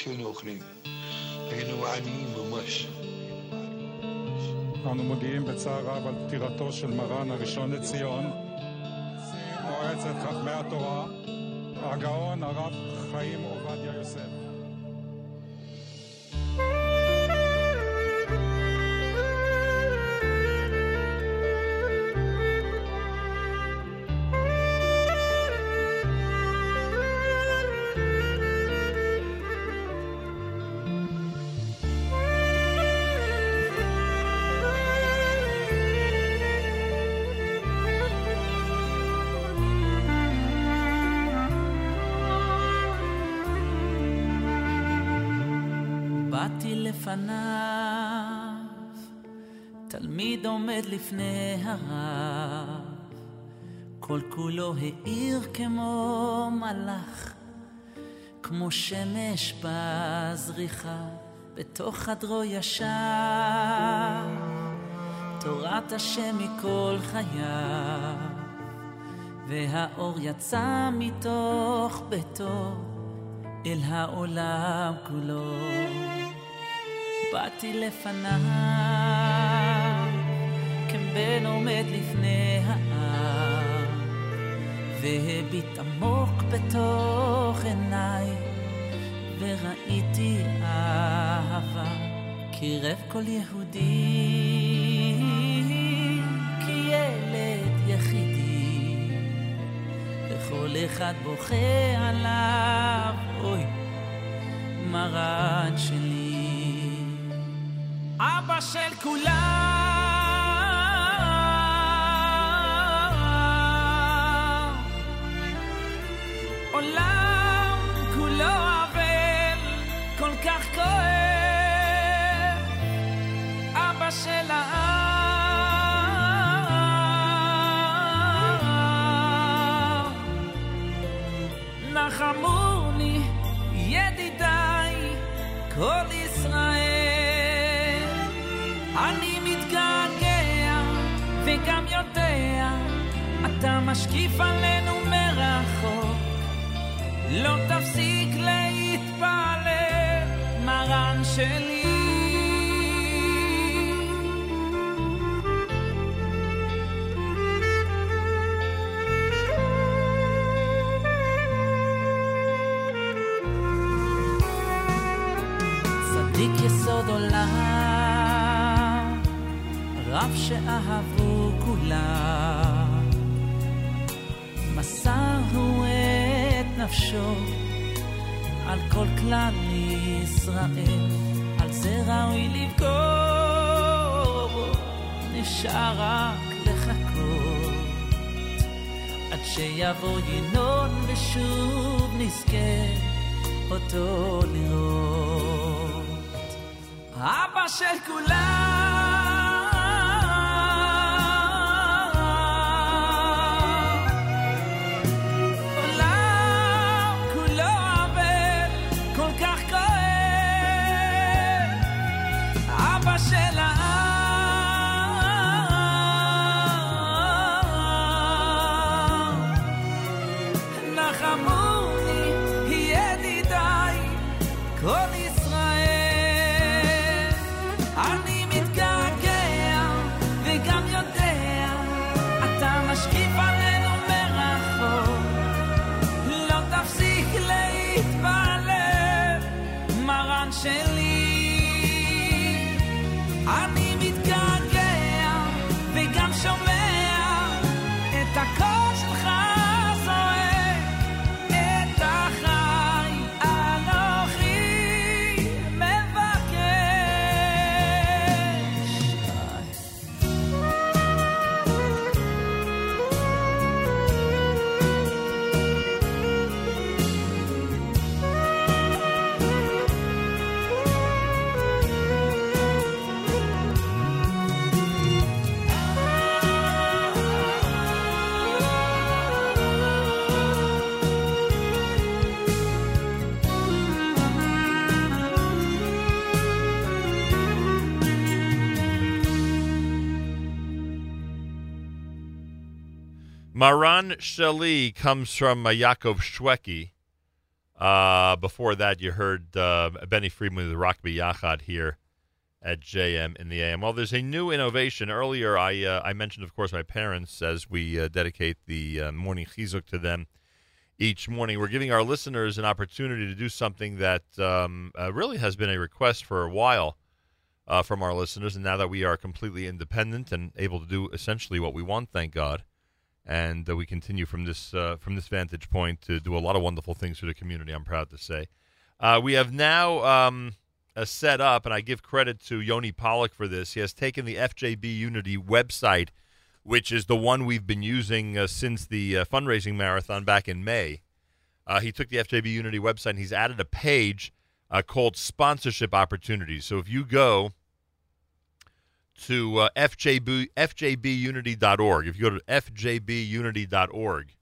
היינו אוכלים. היינו עניים ממש. אנו מודיעים בצער רב על פטירתו של מרן הראשון לציון, מועצת חכמי התורה, הגאון הרב חיים עובדיה יוסף. לפניו, תלמיד עומד לפני הרב, כל כולו האיר כמו מלאך, כמו שמש בזריחה, בתוך חדרו ישב, תורת השם מכל חייו, והאור יצא מתוך ביתו אל העולם כולו. באתי לפניו, כבן עומד לפני העם, והביט עמוק בתוך עיניי, וראיתי אהבה, קירב כל יהודי, כי ילד יחידי, וכל אחד בוכה עליו, אוי, מרן שלי. Abbas el culán. משקיף עלינו מרחוק. לא תפסיק להתפלל, מרן שלי. צדיק יסוד עולם, רב שאהבו כולם. נפשו על כל כלל ישראל, על זה ראוי לבכור, נשאר רק לחכות. עד שיבוא ינון ושוב נזכה אותו לראות. אבא של כולם, Maran Shali comes from uh, Yaakov Shweki. Uh, before that, you heard uh, Benny Friedman with Rock Yachad here at JM in the AM. Well, there's a new innovation. Earlier, I uh, I mentioned, of course, my parents as we uh, dedicate the uh, morning chizuk to them each morning. We're giving our listeners an opportunity to do something that um, uh, really has been a request for a while uh, from our listeners, and now that we are completely independent and able to do essentially what we want, thank God and uh, we continue from this uh, from this vantage point to do a lot of wonderful things for the community. I'm proud to say. Uh, we have now um, set up, and I give credit to Yoni Pollock for this. He has taken the FJB Unity website, which is the one we've been using uh, since the uh, fundraising marathon back in May. Uh, he took the FJB Unity website and he's added a page called sponsorship opportunities. So if you go to uh, FJB, fjbunity.org, if you go to fjbunity.org,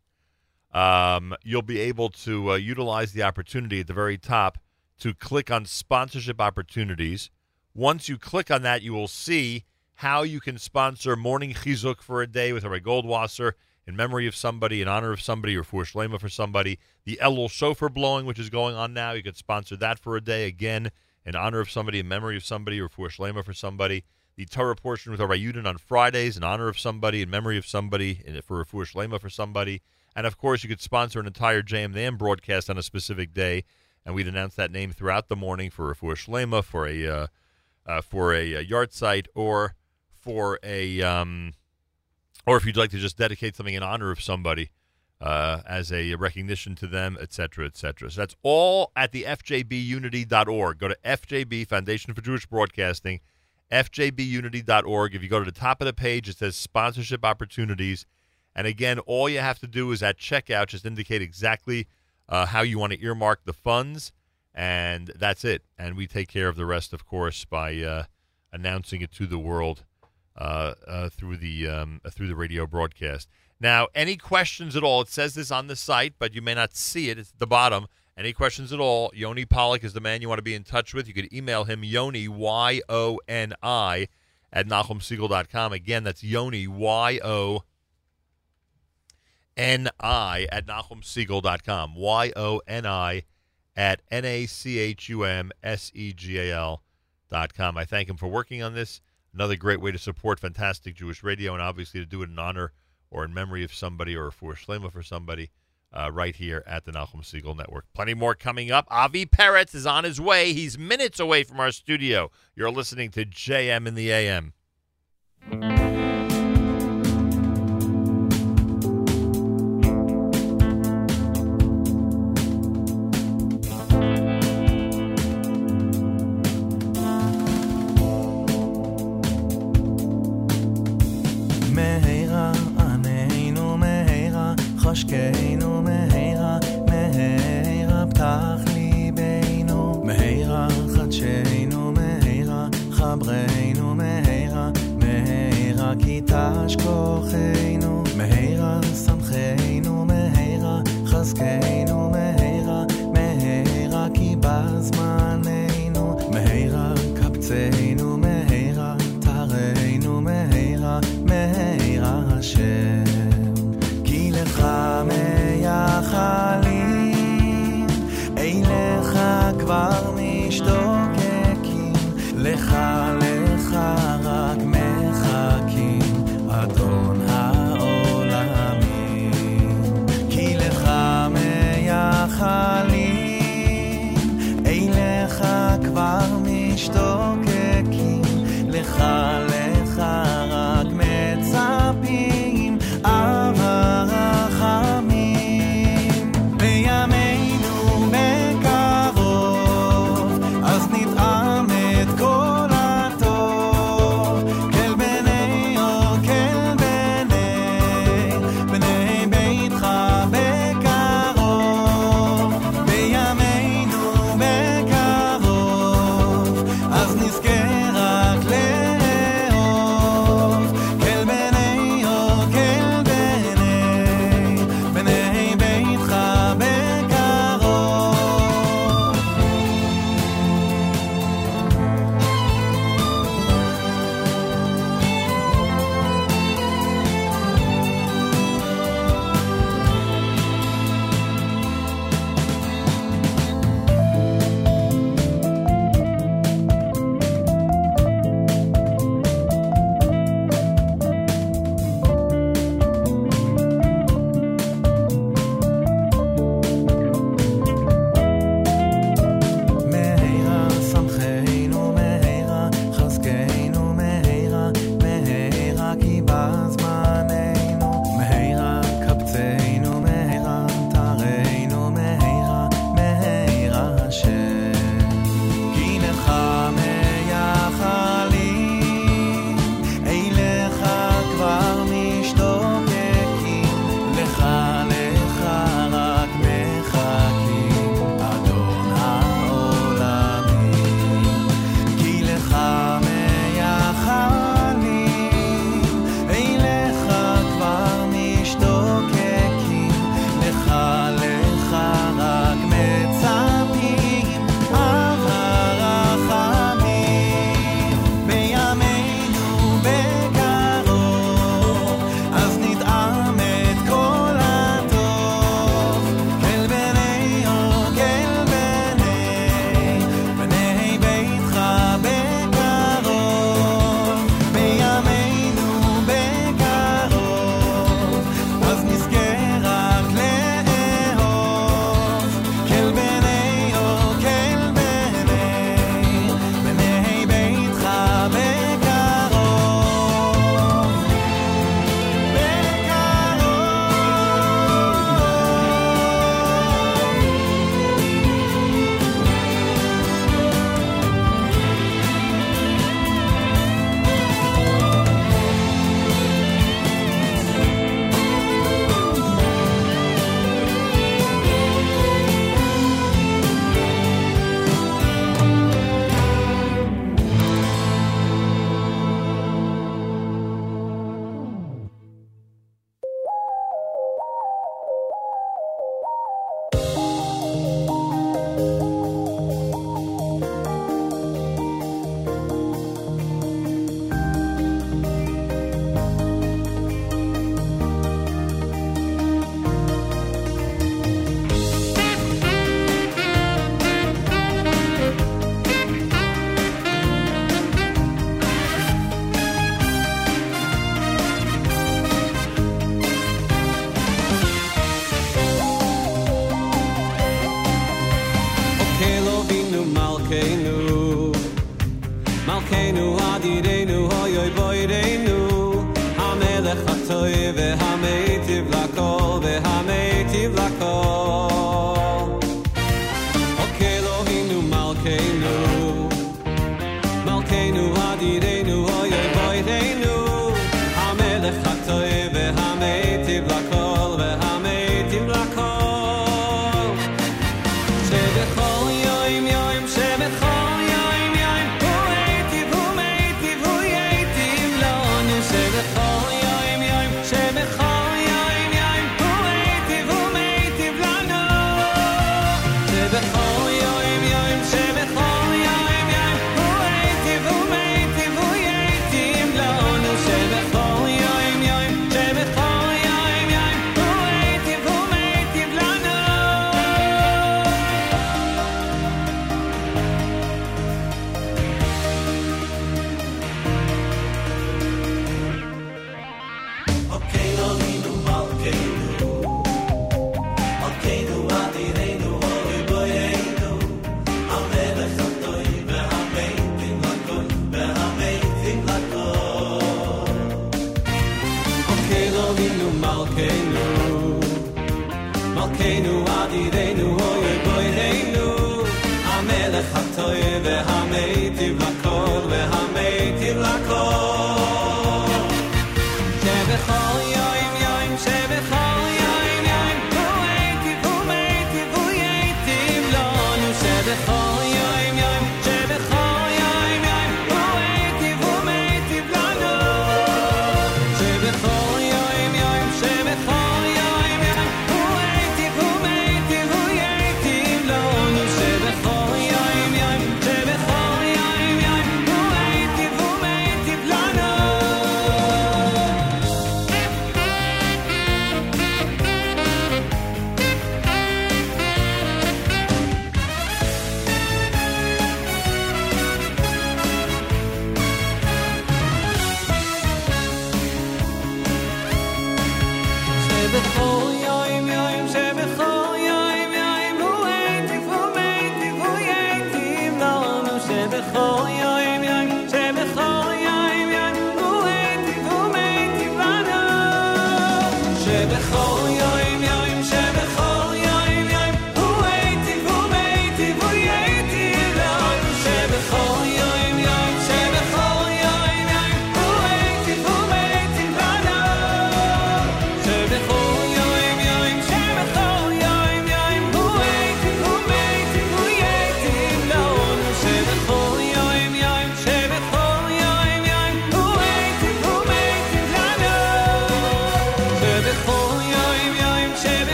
um, you'll be able to uh, utilize the opportunity at the very top to click on sponsorship opportunities. Once you click on that, you will see how you can sponsor Morning Chizuk for a day with Rabbi Goldwasser in memory of somebody, in honor of somebody, or for Shlema for somebody. The Elul Shofar blowing, which is going on now, you could sponsor that for a day again in honor of somebody, in memory of somebody, or for Shlema for somebody. The Torah portion with our Yudin on Fridays in honor of somebody, in memory of somebody, and for for Shlema for somebody. And of course, you could sponsor an entire JM broadcast on a specific day, and we'd announce that name throughout the morning for for Shlema, for a uh, uh, for a, a yahrzeit, or for a um, or if you'd like to just dedicate something in honor of somebody uh, as a recognition to them, et cetera, et cetera. So that's all at the fjbunity.org. Go to FJB, Foundation for Jewish Broadcasting, fjbunity.org. If you go to the top of the page, it says sponsorship opportunities. And again, all you have to do is at checkout just indicate exactly uh, how you want to earmark the funds, and that's it. And we take care of the rest, of course, by uh, announcing it to the world uh, uh, through the um, uh, through the radio broadcast. Now, any questions at all? It says this on the site, but you may not see it. It's at the bottom. Any questions at all? Yoni Pollock is the man you want to be in touch with. You could email him Yoni Y O N I at NachumSegal.com. Again, that's Yoni Y O N I at NachumSegal.com. Y O N I at N A C H U M S E G A L dot com. I thank him for working on this. Another great way to support fantastic Jewish radio, and obviously to do it in honor or in memory of somebody or for Shlema for somebody uh, right here at the Nachum Segal Network. Plenty more coming up. Avi Perets is on his way. He's minutes away from our studio. You're listening to JM in the AM.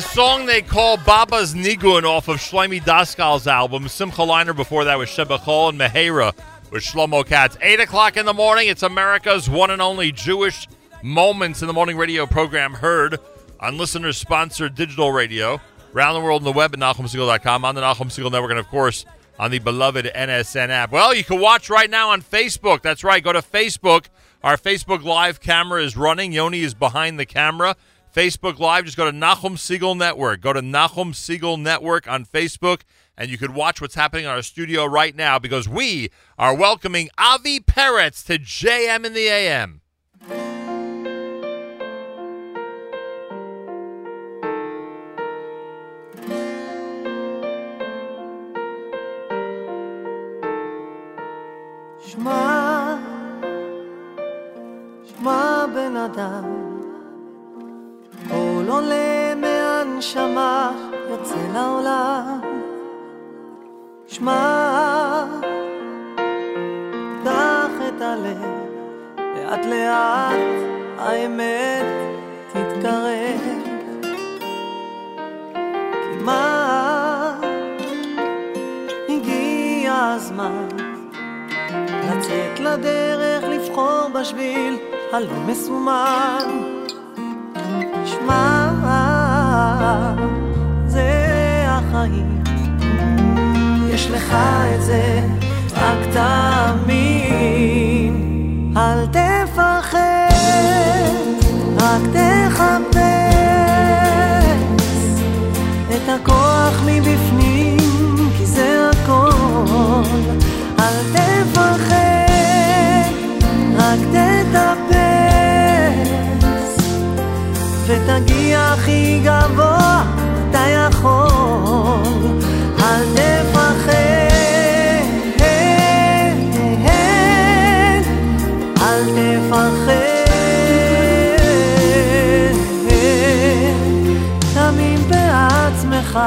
A song they call Baba's Nigun off of Shlomi Daskal's album. Simcha Leiner before that was Shebachol and Mehera with Shlomo Katz. 8 o'clock in the morning. It's America's one and only Jewish Moments in the Morning radio program heard on listener-sponsored digital radio around the world on the web at NachumSegal.com, on the Segal Network, and, of course, on the beloved NSN app. Well, you can watch right now on Facebook. That's right. Go to Facebook. Our Facebook Live camera is running. Yoni is behind the camera. Facebook Live. Just go to Nachum Segal Network. Go to Nachum Segal Network on Facebook, and you could watch what's happening in our studio right now because we are welcoming Avi Perets to JM in the AM. Shema, Shema ben Adam קול עולה מהנשמה, יוצא לעולם. שמע, קח את הלב, לאט לאט האמת תתקרב. כמעט הגיע הזמן לצאת לדרך, לבחור בשביל הלא מסומן. שמע, זה החיים, יש לך את זה, רק תאמין. אל תפחד, רק תחפש שלך.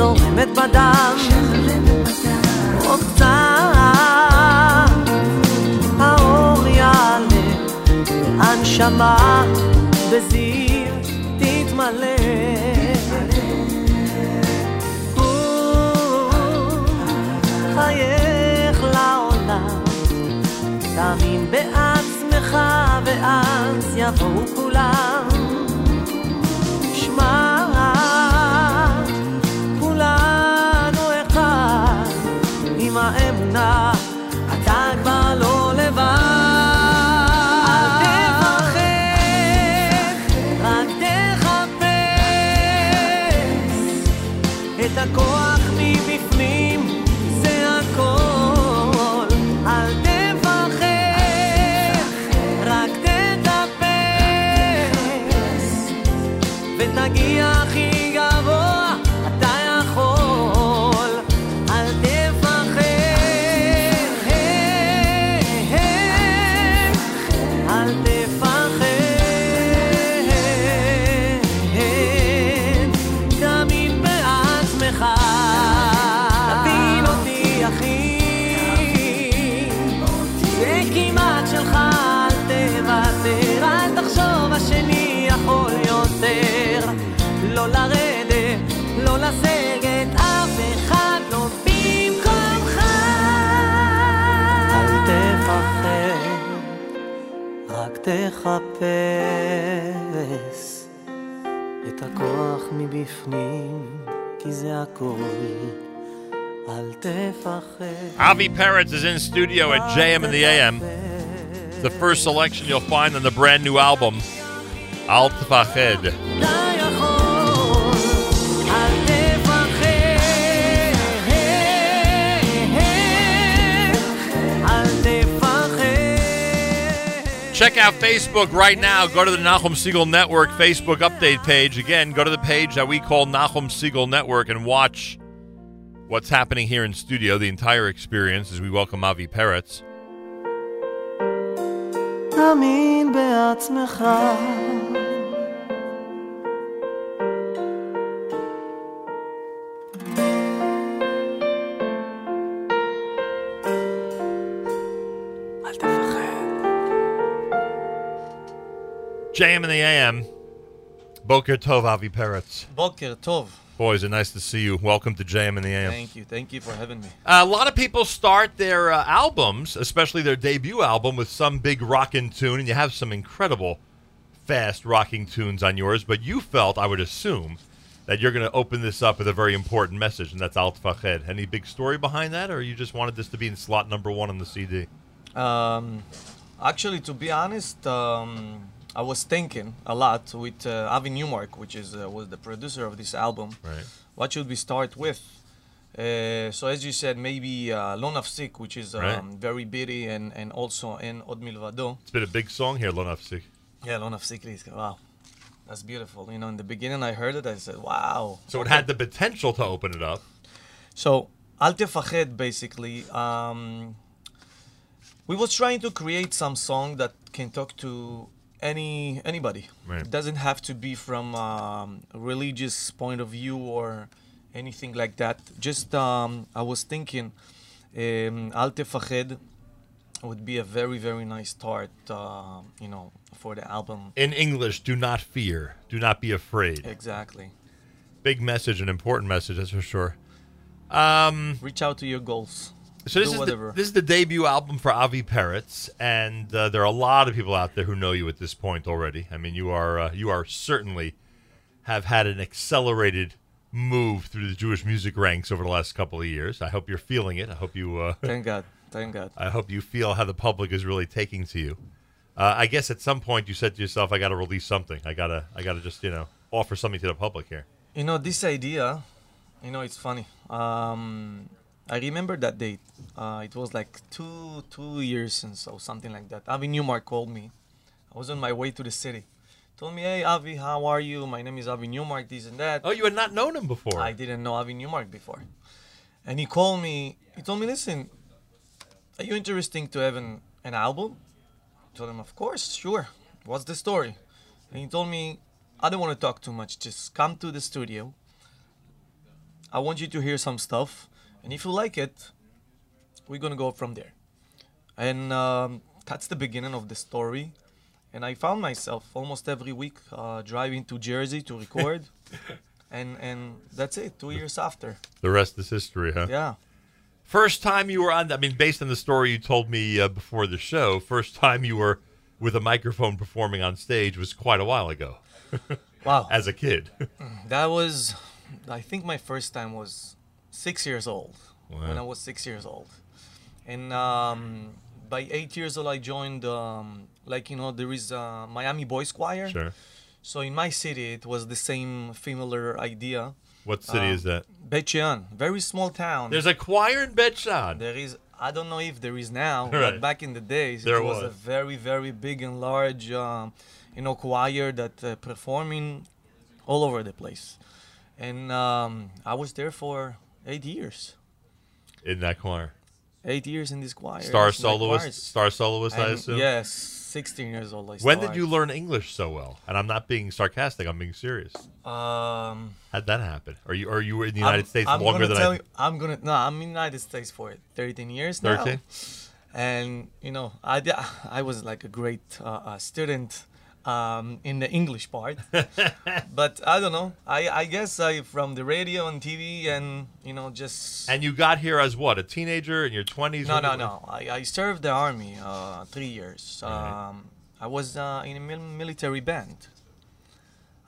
זורמת בדם, שזורמת בדם. הנשמה בזיו תתמלא. חייך לעולם תאמין בעצמך ואז יבואו כולם. שמע כולנו אחד עם האמונה תחפש את הכוח מבפנים, כי זה הכל. Avi Perets is in studio at JM and the AM. The first selection you'll find on the brand new album, Al Tefached. Check out Facebook right now. Go to the Nachum Segal Network Facebook update page. Again, go to the page that we call Nachum Segal Network and watch what's happening here in studio, the entire experience as we welcome Avi Perets. JM in the AM. Boker Tov, Avi Perets. Boker Tov. Boys, it's nice to see you. Welcome to JM in the AM. Thank you. Thank you for having me. a lot of people start their uh, albums, especially their debut album, with some big rockin' tune, and you have some incredible fast rocking tunes on yours. But you felt, I would assume, that you're going to open this up with a very important message, and that's Al Tefached. Any big story behind that, or you just wanted this to be in slot number one on the CD? Um, actually, to be honest, um, I was thinking a lot with uh, Avi Newmark, which is uh, was the producer of this album. Right. What should we start with? Uh, so as you said, maybe uh, Lo Nafsik, which is um, Right. very bitty, and, and also in Od Milvado. It's been a big song here, Lo Nafsik. Yeah, Lo Nafsik is wow, that's beautiful. You know, in the beginning I heard it, I said, wow. So it had the potential to open it up. So Al Tefached basically, um, we was trying to create some song that can talk to any anybody. Right. It doesn't have to be from um, a religious point of view or anything like that. Just um, I was thinking, um, Al Tefached would be a very very nice start. Uh, you know, for the album. In English, do not fear, do not be afraid. Exactly. Big message, an important message, that's for sure. Um, Reach out to your goals. So this is whatever. the, this is the debut album for Avi Perets, and uh, there are a lot of people out there who know you at this point already. I mean, you are uh, you are certainly have had an accelerated move through the Jewish music ranks over the last couple of years. I hope you're feeling it. I hope you. Uh, Thank God. Thank God. I hope you feel how the public is really taking to you. Uh, I guess at some point you said to yourself, "I got to release something. I gotta, I gotta just you know offer something to the public here." You know, this idea, you know, it's funny. Um, I remember that date. Uh, it was like two two years since or something like that. Avi Newmark called me. I was on my way to the city. Told me, hey Avi, how are you? My name is Avi Newmark, this and that. Oh, you had not known him before. I didn't know Avi Newmark before. And he called me, he told me, listen, are you interested to have an, an album? I told him, of course, sure. What's the story? And he told me, I don't want to talk too much. Just come to the studio. I want you to hear some stuff, and if you like it, we're gonna go from there. And um, that's the beginning of the story. And I found myself almost every week uh, driving to Jersey to record, and and that's it. Two years after. The rest is history, huh? Yeah. First time you were on, I mean, based on the story you told me uh, before the show, first time you were with a microphone performing on stage was quite a while ago. Wow. As a kid. That was, I think my first time was six years old. When I was six years old, and um, by eight years old, I joined. Um, like you know, there is a Miami Boys Choir. Sure. So in my city, it was the same similar idea. What city Um, is that? Bet very small town. There's a choir in Bet Shean. There is. I don't know if there is now, Right. but back in the days, There it was, a very, very big and large, um, you know, choir that uh, performing all over the place. And um, I was there for eight years. In that choir. Eight years in this choir. Star soloist, star soloist, I assume. Yes, 16 years old. I When did you learn English so well? And I'm not being sarcastic. I'm being serious. Um, How'd that happen? Are you are you were in the I'm- United States I'm longer than I? You, I'm gonna no. I'm in the United States for 13 years now. 13? And you know, I I was like a great uh, uh, student um, in the English part, but I don't know. I I guess I from the radio and TV and you know just And you got here as what? A teenager in your 20s? no no no. I, I served the army uh, three years. Um, I was uh, in a military band.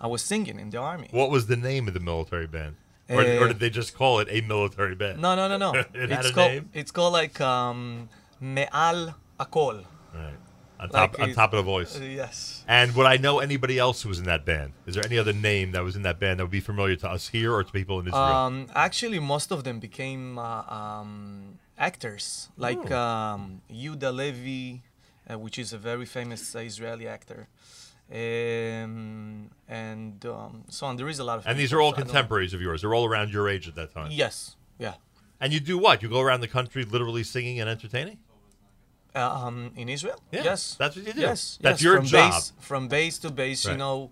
I was singing in the army. What was the name of the military band? Or, or Uh, did they just call it a military band? No, no, no, no. it had it's a called name. it's called like um, Me'al Akol. Right. On top, on top of the voice. uh, yes. And would I know anybody else who was in that band? Is there any other name that was in that band that would be familiar to us here or to people in Israel? Um, actually, most of them became uh, um, actors, like Oh. um, Yehuda Levi, uh, which is a very famous uh, Israeli actor, um, and um, so on. There is a lot of. and these are all so contemporaries of yours. They're all around your age at that time. Yes. Yeah. And you do what? You go around the country literally singing and entertaining? Uh, um, in Israel? Yeah, yes. that's what you do. Yes. That's yes, your from job. Base, from base to base, Right. you know,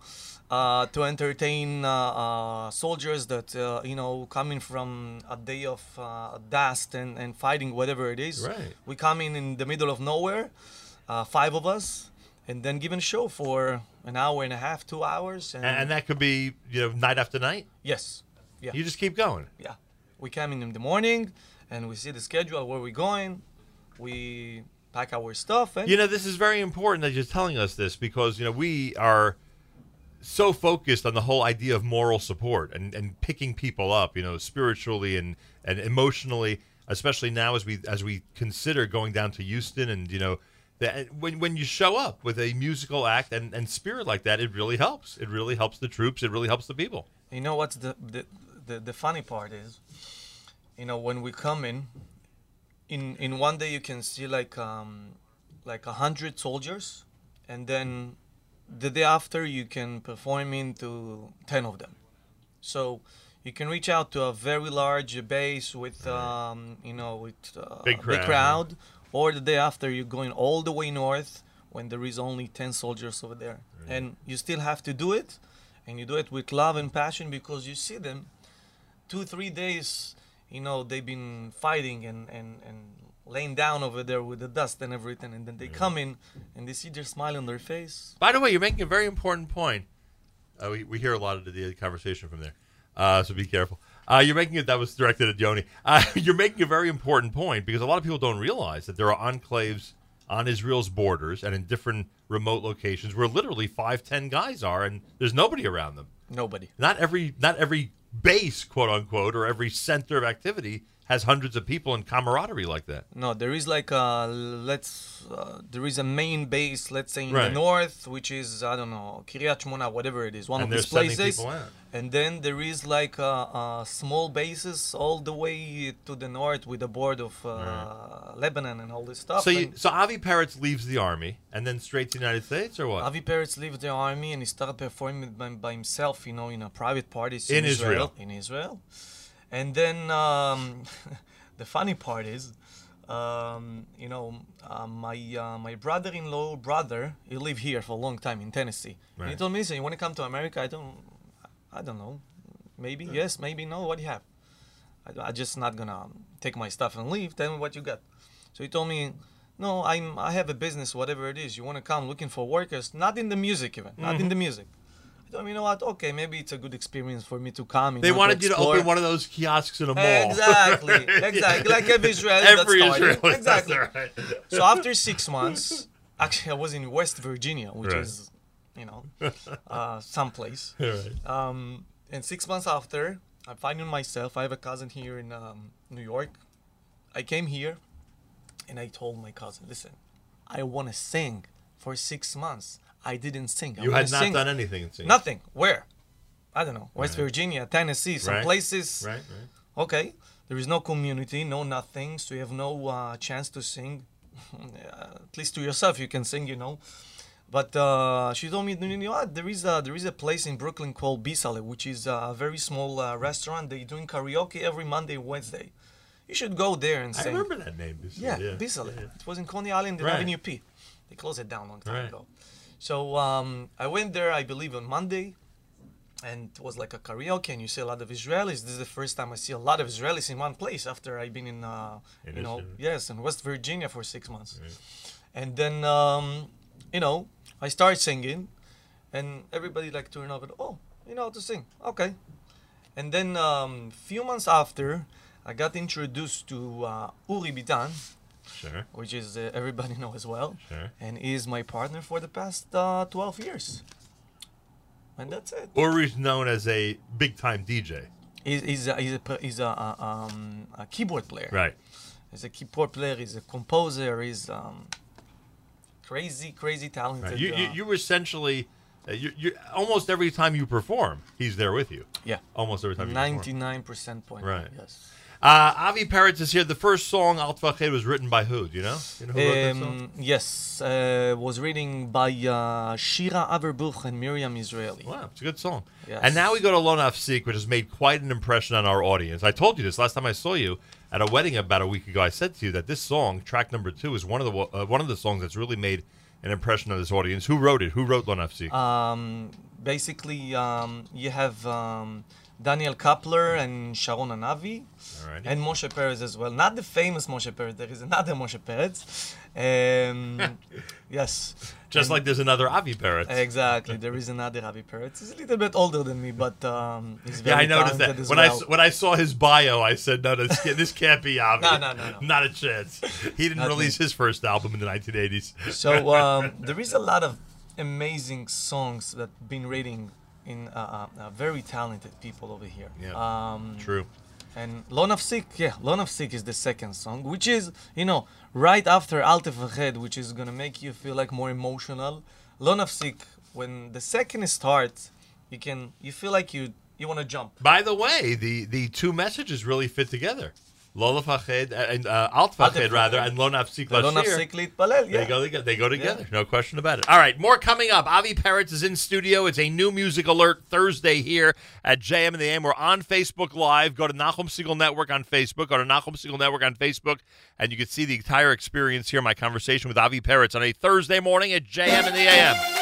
uh, to entertain uh, uh, soldiers that, uh, you know, coming from a day of uh, dust and, and fighting whatever it is. Right. We come in in the middle of nowhere, uh, five of us, and then give a show for an hour and a half, two hours. And, And, and that could be, you know, night after night? Yes. Yeah. You just keep going. Yeah. We come in in the morning and we see the schedule, where we're going. We pack our stuff and You know, this is very important that you're telling us this because, you know, we are so focused on the whole idea of moral support and, and picking people up, you know, spiritually and, and emotionally, especially now as we as we consider going down to Houston and, you know, that when when you show up with a musical act and, and spirit like that, it really helps. It really helps the troops. It really helps the people. You know what's the the, the, the funny part is, you know, when we come in, in in one day you can see like um like a hundred soldiers, and then the day after you can perform into ten of them. So you can reach out to a very large base with um you know with uh, Big crowd. crowd, or the day after you're going all the way north when there is only ten soldiers over there, and you still have to do it and you do it with love and passion because you see them two three days you know they've been fighting and and and laying down over there with the dust and everything and then they come in and they see their smile on their face By the way, you're making a very important point. Uh, we, we hear a lot of the, the conversation from there, uh, so be careful. Uh, you're making it that was directed at Yoni. Uh, you're making a very important point because a lot of people don't realize that there are enclaves on Israel's borders and in different remote locations where literally five, ten guys are, and there's nobody around them. nobody Not every not every base, quote unquote, or every center of activity has hundreds of people and camaraderie like that. no there is like a let's uh, there is a main base let's say in Right. the north which is i don't know kiryat shmona whatever it is one And of these places and then there is like a, uh, small bases all the way to the north with the border of uh, lebanon and all this stuff So, you, so Avi Perets leaves the army and then straight to the United States, or what? Avi Perets leaves the army and he started performing by, by himself, you know, in a private parties In Israel. In Israel, and then um, the funny part is, um, you know, uh, my uh, my brother-in-law brother, he lived here for a long time in Tennessee. And he told me, "Listen, you want to come to America? I don't, I don't know, maybe yes, maybe no. What do you have?" I, I just not gonna take my stuff and leave. Tell me what you got. So he told me, no, I'm I have a business, whatever it is. You want to come looking for workers? Not in the music even, not in Mhm. the music. Him, you know what? Okay, maybe it's a good experience for me to come. you They know, wanted you to open one of those kiosks in a mall. Exactly, exactly. Like every Israeli Every. Israeli, exactly. right. So after six months, actually, I was in West Virginia, which Right. is, you know, uh, someplace. Right. Um, and six months after, I'm finding myself. I have a cousin here in um, New York. I came here, and I told my cousin, "Listen, I want to sing for six months. I didn't sing. I You had not sing. done anything in singing. Nothing. Where? I don't know. West Right. Virginia, Tennessee, some Right. places. Right, right. Okay. There is no community, no nothing, so you have no uh, chance to sing. At least to yourself, you can sing, you know. But uh, she told me, you know what? There is a there is a place in Brooklyn called Bisale, which is a very small uh, restaurant. They're doing karaoke every Monday, Wednesday. You should go there and sing. I remember that name. Bisale, Yeah, yeah. Bisale. Yeah, yeah. It was in Coney Island and Right. Avenue P. They closed it down a long time Right. ago. So um, I went there, I believe, on Monday, and it was like a karaoke, and you see a lot of Israelis. This is the first time I see a lot of Israelis in one place after I've been in, uh, In you know, Israel. yes, in West Virginia for six months. And then, um, you know, I started singing, and everybody like turned and oh, you know how to sing, okay. And then um, few months after, I got introduced to uh, Uri Bitan, Sure. which is uh, everybody know as well, Sure. and is my partner for the past uh, 12 years. And that's it. Uri's known as a big time DJ. He's, he's, a, he's, a, he's a, um, a keyboard player. Right. He's a keyboard player. He's a composer. He's um, crazy, crazy talented. Right. You, you, uh, you essentially, uh, you, you almost every time you perform, he's there with you. Yeah. Almost every time you perform. Ninety-nine percent point. Right. Yes. Uh, Avi Perets is here. The first song, Al Tefached, was written by who? Do you know? You know who wrote that song? Um, yes, uh, was reading by uh, Shira Averbuch and Miriam Israeli. Wow, it's a good song. Yes. And now we go to Lo Nafsik, which has made quite an impression on our audience. I told you this last time I saw you at a wedding about a week ago. I said to you that this song, track number two, is one of the uh, one of the songs that's really made an impression on this audience. Who wrote it? Who wrote Lo Nafsik? Um, basically, um, you have um, Daniel Kapler and Sharon Anavi, Alrighty. and Moshe Perez as well. Not the famous Moshe Perez. There is another Moshe Perez. Um, yes. Just And- like there's another Avi Perets. Exactly. There is another Avi Perez. He's a little bit older than me, but um, he's Yeah, very I noticed that. When I well. s- when I saw his bio, I said, "No, this, can't- this can't be Avi. No, no, no, no. not a chance." He didn't Not me. release his first album in the 1980s. So um, there is a lot of amazing songs that been rating in uh, uh, uh, very talented people over here. Yeah, Um, true. And Lo Nafsik, yeah, Lo Nafsik is the second song, which is, you know, right after Al Tefached, which is gonna make you feel like more emotional. Lo Nafsik, when the second starts, you can, you feel like you you want to jump. By the way, the the two messages really fit together. Lola Fached and uh, Al Tefached Fached. rather, and Lo Nafsik Lo Nafsik Litpalel, yeah. They go together. They go together. No question about it. All right, more coming up. Avi Perets is in studio. It's a new music alert Thursday here at JM and the AM. We're on Facebook Live. Go to Nachum Segal Network on Facebook. Go to Nachum Segal Network on Facebook, and you can see the entire experience here. My conversation with Avi Perets on a Thursday morning at JM and the AM.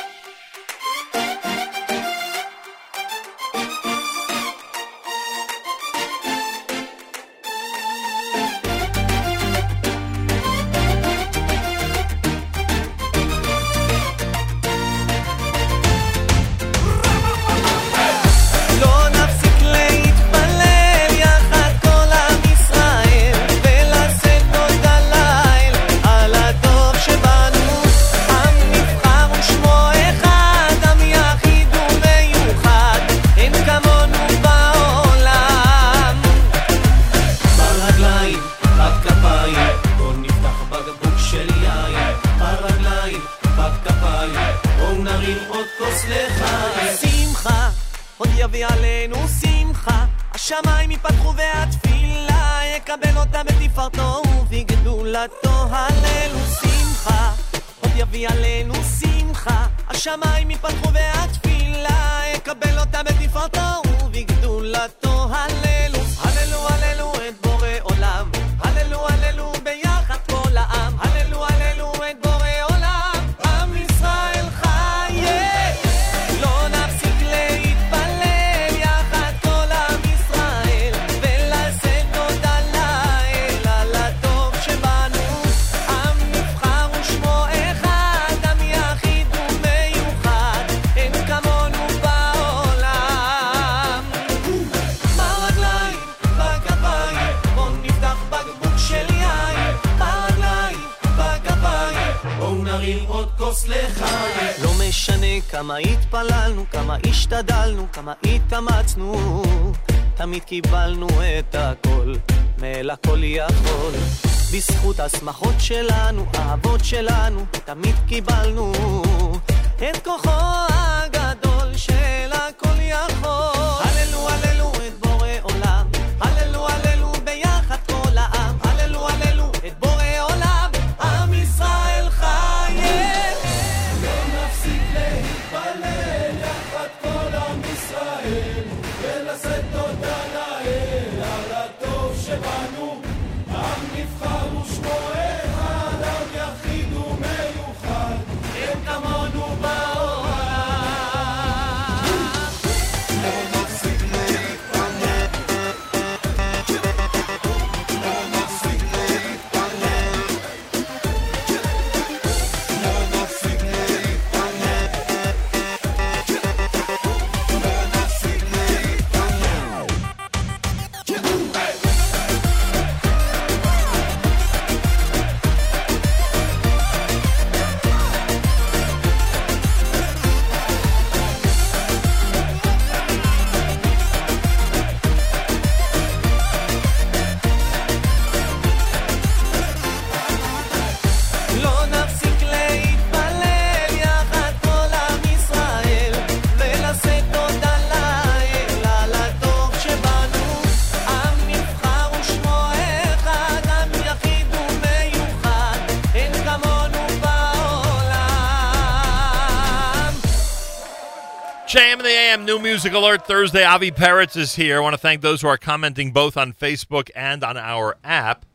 New music alert Thursday. Avi Perets is here. I want to thank those who are commenting both on Facebook and on our app.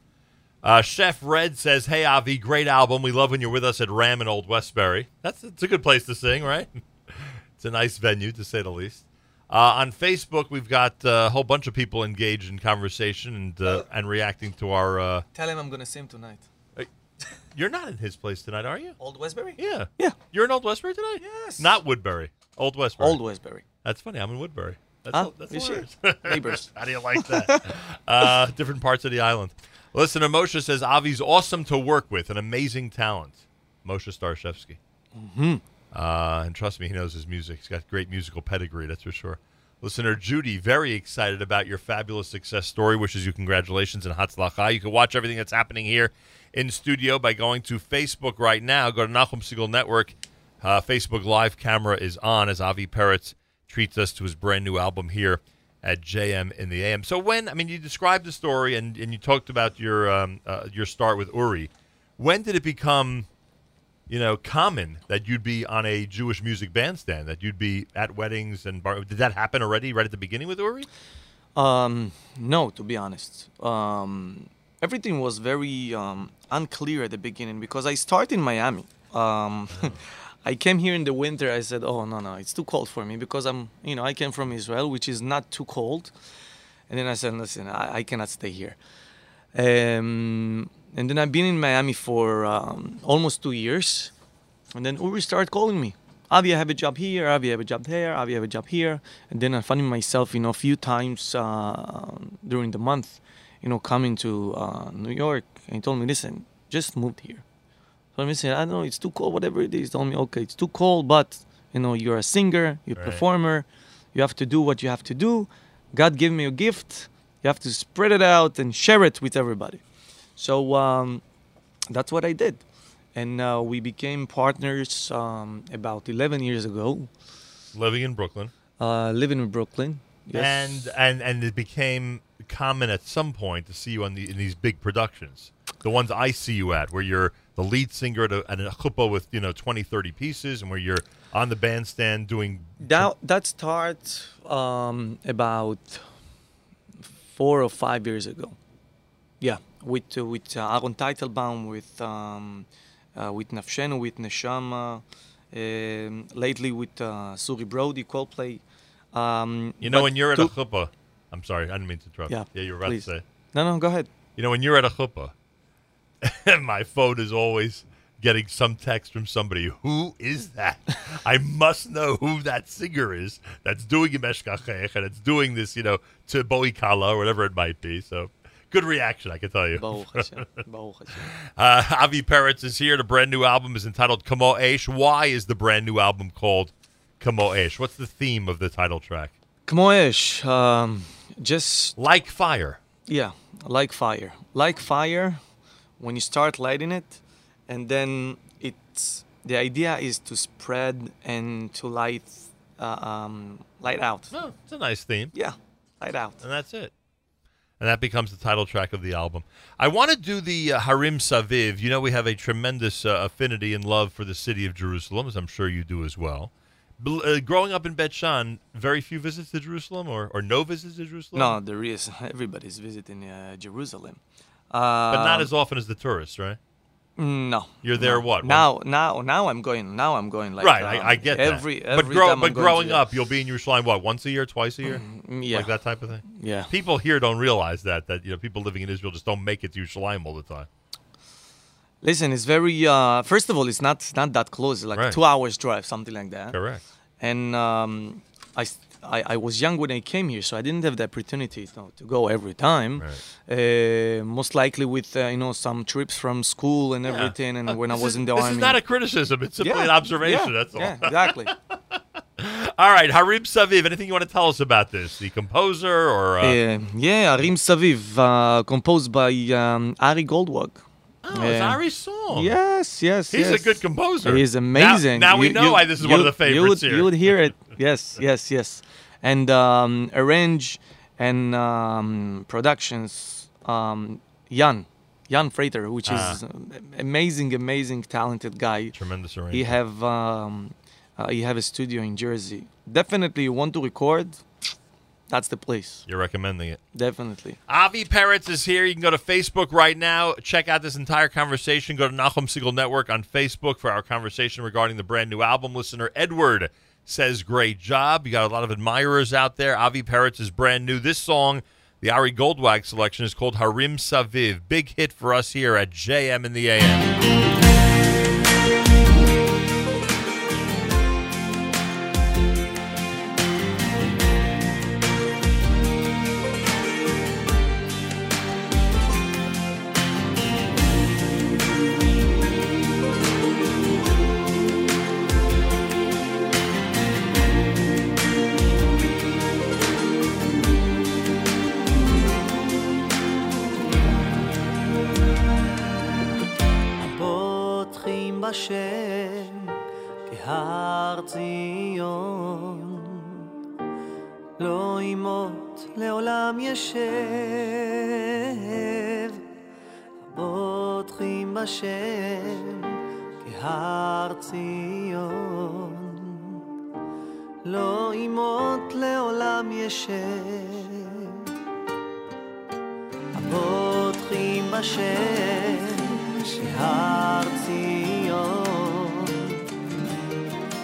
Uh, Chef Red says, Hey, Avi, great album. We love when you're with us at Ram in Old Westbury. That's it's a good place to sing, right? it's a nice venue, to say the least. Uh, on Facebook, we've got uh, a whole bunch of people engaged in conversation and uh, and reacting to our. Uh, Tell him I'm gonna see him tonight. you're not in his place tonight, are you? Old Westbury? Yeah. Yeah. You're in Old Westbury tonight? Yes. Not Woodbury. Old Westbury. Old Westbury. That's funny. I'm in Woodbury. That's, Huh? that's hilarious. Neighbors. How do you like that? uh, different parts of the island. Listen, Moshe says Avi's awesome to work with, an amazing talent. Moshe Starshevsky. Mhm. Uh, and trust me, he knows his music. He's got great musical pedigree, that's for sure. Listener Judy, very excited about your fabulous success story. Wishes you congratulations and Hatzlacha. You can watch everything that's happening here in studio by going to Facebook right now. Go to Nachum Segal Network. Uh, Facebook Live camera is on as Avi Perets treats us to his brand new album here at JM in the AM. So when I mean you described the story and, and you talked about your um, uh, your start with Uri, when did it become you know common that you'd be on a Jewish music bandstand that you'd be at weddings and bar- did that happen already right at the beginning with Uri? Um, no, to be honest. Um, everything was very um, unclear at the beginning because I started in Miami. Um, I came here in the winter. I said, "Oh no, no, it's too cold for me because I'm, you know, I came from Israel, which is not too cold." And then I said, "Listen, I, I cannot stay here." Um, and then I've been in Miami for um, almost two years, and then Uri started calling me. Avi, I have a job here. Avi, I have a job there. Avi, I have a job here. And then I found myself, you know, a few times uh, during the month, you know, coming to uh, New York. And he told me, listen, just moved here. So I said, I don't know, it's too cold, whatever it is. Tell me, okay, it's too cold, but, you know, you're a singer, you're a Right. performer. You have to do what you have to do. God gave me a gift. You have to spread it out and share it with everybody. So um, that's what I did. And uh, we became partners um, about 11 years ago. Living in Brooklyn. Uh, living in Brooklyn. Yes. And and and it became common at some point to see you on the in these big productions. The ones I see you at where you're the lead singer at a, at a chuppah with, you know, 20, 30 pieces and where you're on the bandstand doing That, that started um, about four or five years ago. Yeah, with uh, with uh, Aaron Teitelbaum, with um, uh, with Nafshenu, with Neshama, um, lately with uh, Suri Brody, Coldplay. Um, You know, when you're at to- a chuppah, I'm sorry, I didn't mean to interrupt. Yeah, yeah you were about please. to say. No, no, go ahead. You know, when you're at a chuppah, my phone is always getting some text from somebody. Who is that? I must know who that singer is that's doing Yemeshkachech and it's doing this, you know, to Boikala or whatever it might be. So good reaction, I can tell you. uh, Avi Perets is here. The brand new album is entitled Kamo Esh. Why is the brand new album called Kamo Esh? What's the theme of the title track? Kamo Esh. Um, just like fire. Yeah, like fire. Like fire, when you start lighting it, and then it's the idea is to spread and to light, uh, um, light out. Oh, it's a nice theme. Yeah, light out. And that's it. And that becomes the title track of the album. I want to do the uh, Harim Saviv. You know, we have a tremendous uh, affinity and love for the city of Jerusalem, as I'm sure you do as well. Uh, growing up in Bet Shean, very few visits to Jerusalem or, or no visits to Jerusalem? No, there is. Everybody's visiting uh, Jerusalem, uh, But not as often as the tourists, right? No. You're there no. what? Now, now, now I'm going. Now I'm going like right, um, I, I get every that. every but grow, but growing up, you'll be in Jerusalem what once a year, twice a year, Mm, yeah. like that type of thing. Yeah. people here don't realize that that you know people living in Israel just don't make it to Jerusalem all the time. Listen, it's very. Uh, first of all, it's not not that close. It's like Right. two hours drive, something like that. Correct. And um, I, s- I I was young when I came here, so I didn't have the opportunity you know, to go every time. Uh, most likely with uh, you know some trips from school and everything, and when I was is- in the this army. is not a criticism; it's simply Yeah, an observation. yeah, that's all. yeah, exactly. all right, Harim Saviv. Anything you want to tell us about this? The composer or uh, Uh, yeah, Harim Saviv, uh, composed by um, Ari Goldwag. Oh, it's Uh, Ari's song. Yes, yes, He's a good composer. He's amazing. Now- now we know why this is one of the you favorites would, here. You would hear it. Yes, yes, yes. And um, arrange and um, productions, um, Jan, Jan Freiter, which Ah. is amazing, amazing, talented guy. Tremendous arrangement. He have um, uh, he have a studio in Jersey. Definitely, you want to record? That's the place. You're recommending it. Definitely. Avi Perets is here. You can go to Facebook right now. Check out this entire conversation. Go to Nachum Segal Network on Facebook for our conversation regarding the brand new album. Listener Edward says, Great job. You got a lot of admirers out there. Avi Perets is brand new. This song, the Ari Goldwag selection, is called Harim Saviv. Big hit for us here at JM in the AM. בשם שהר ציון.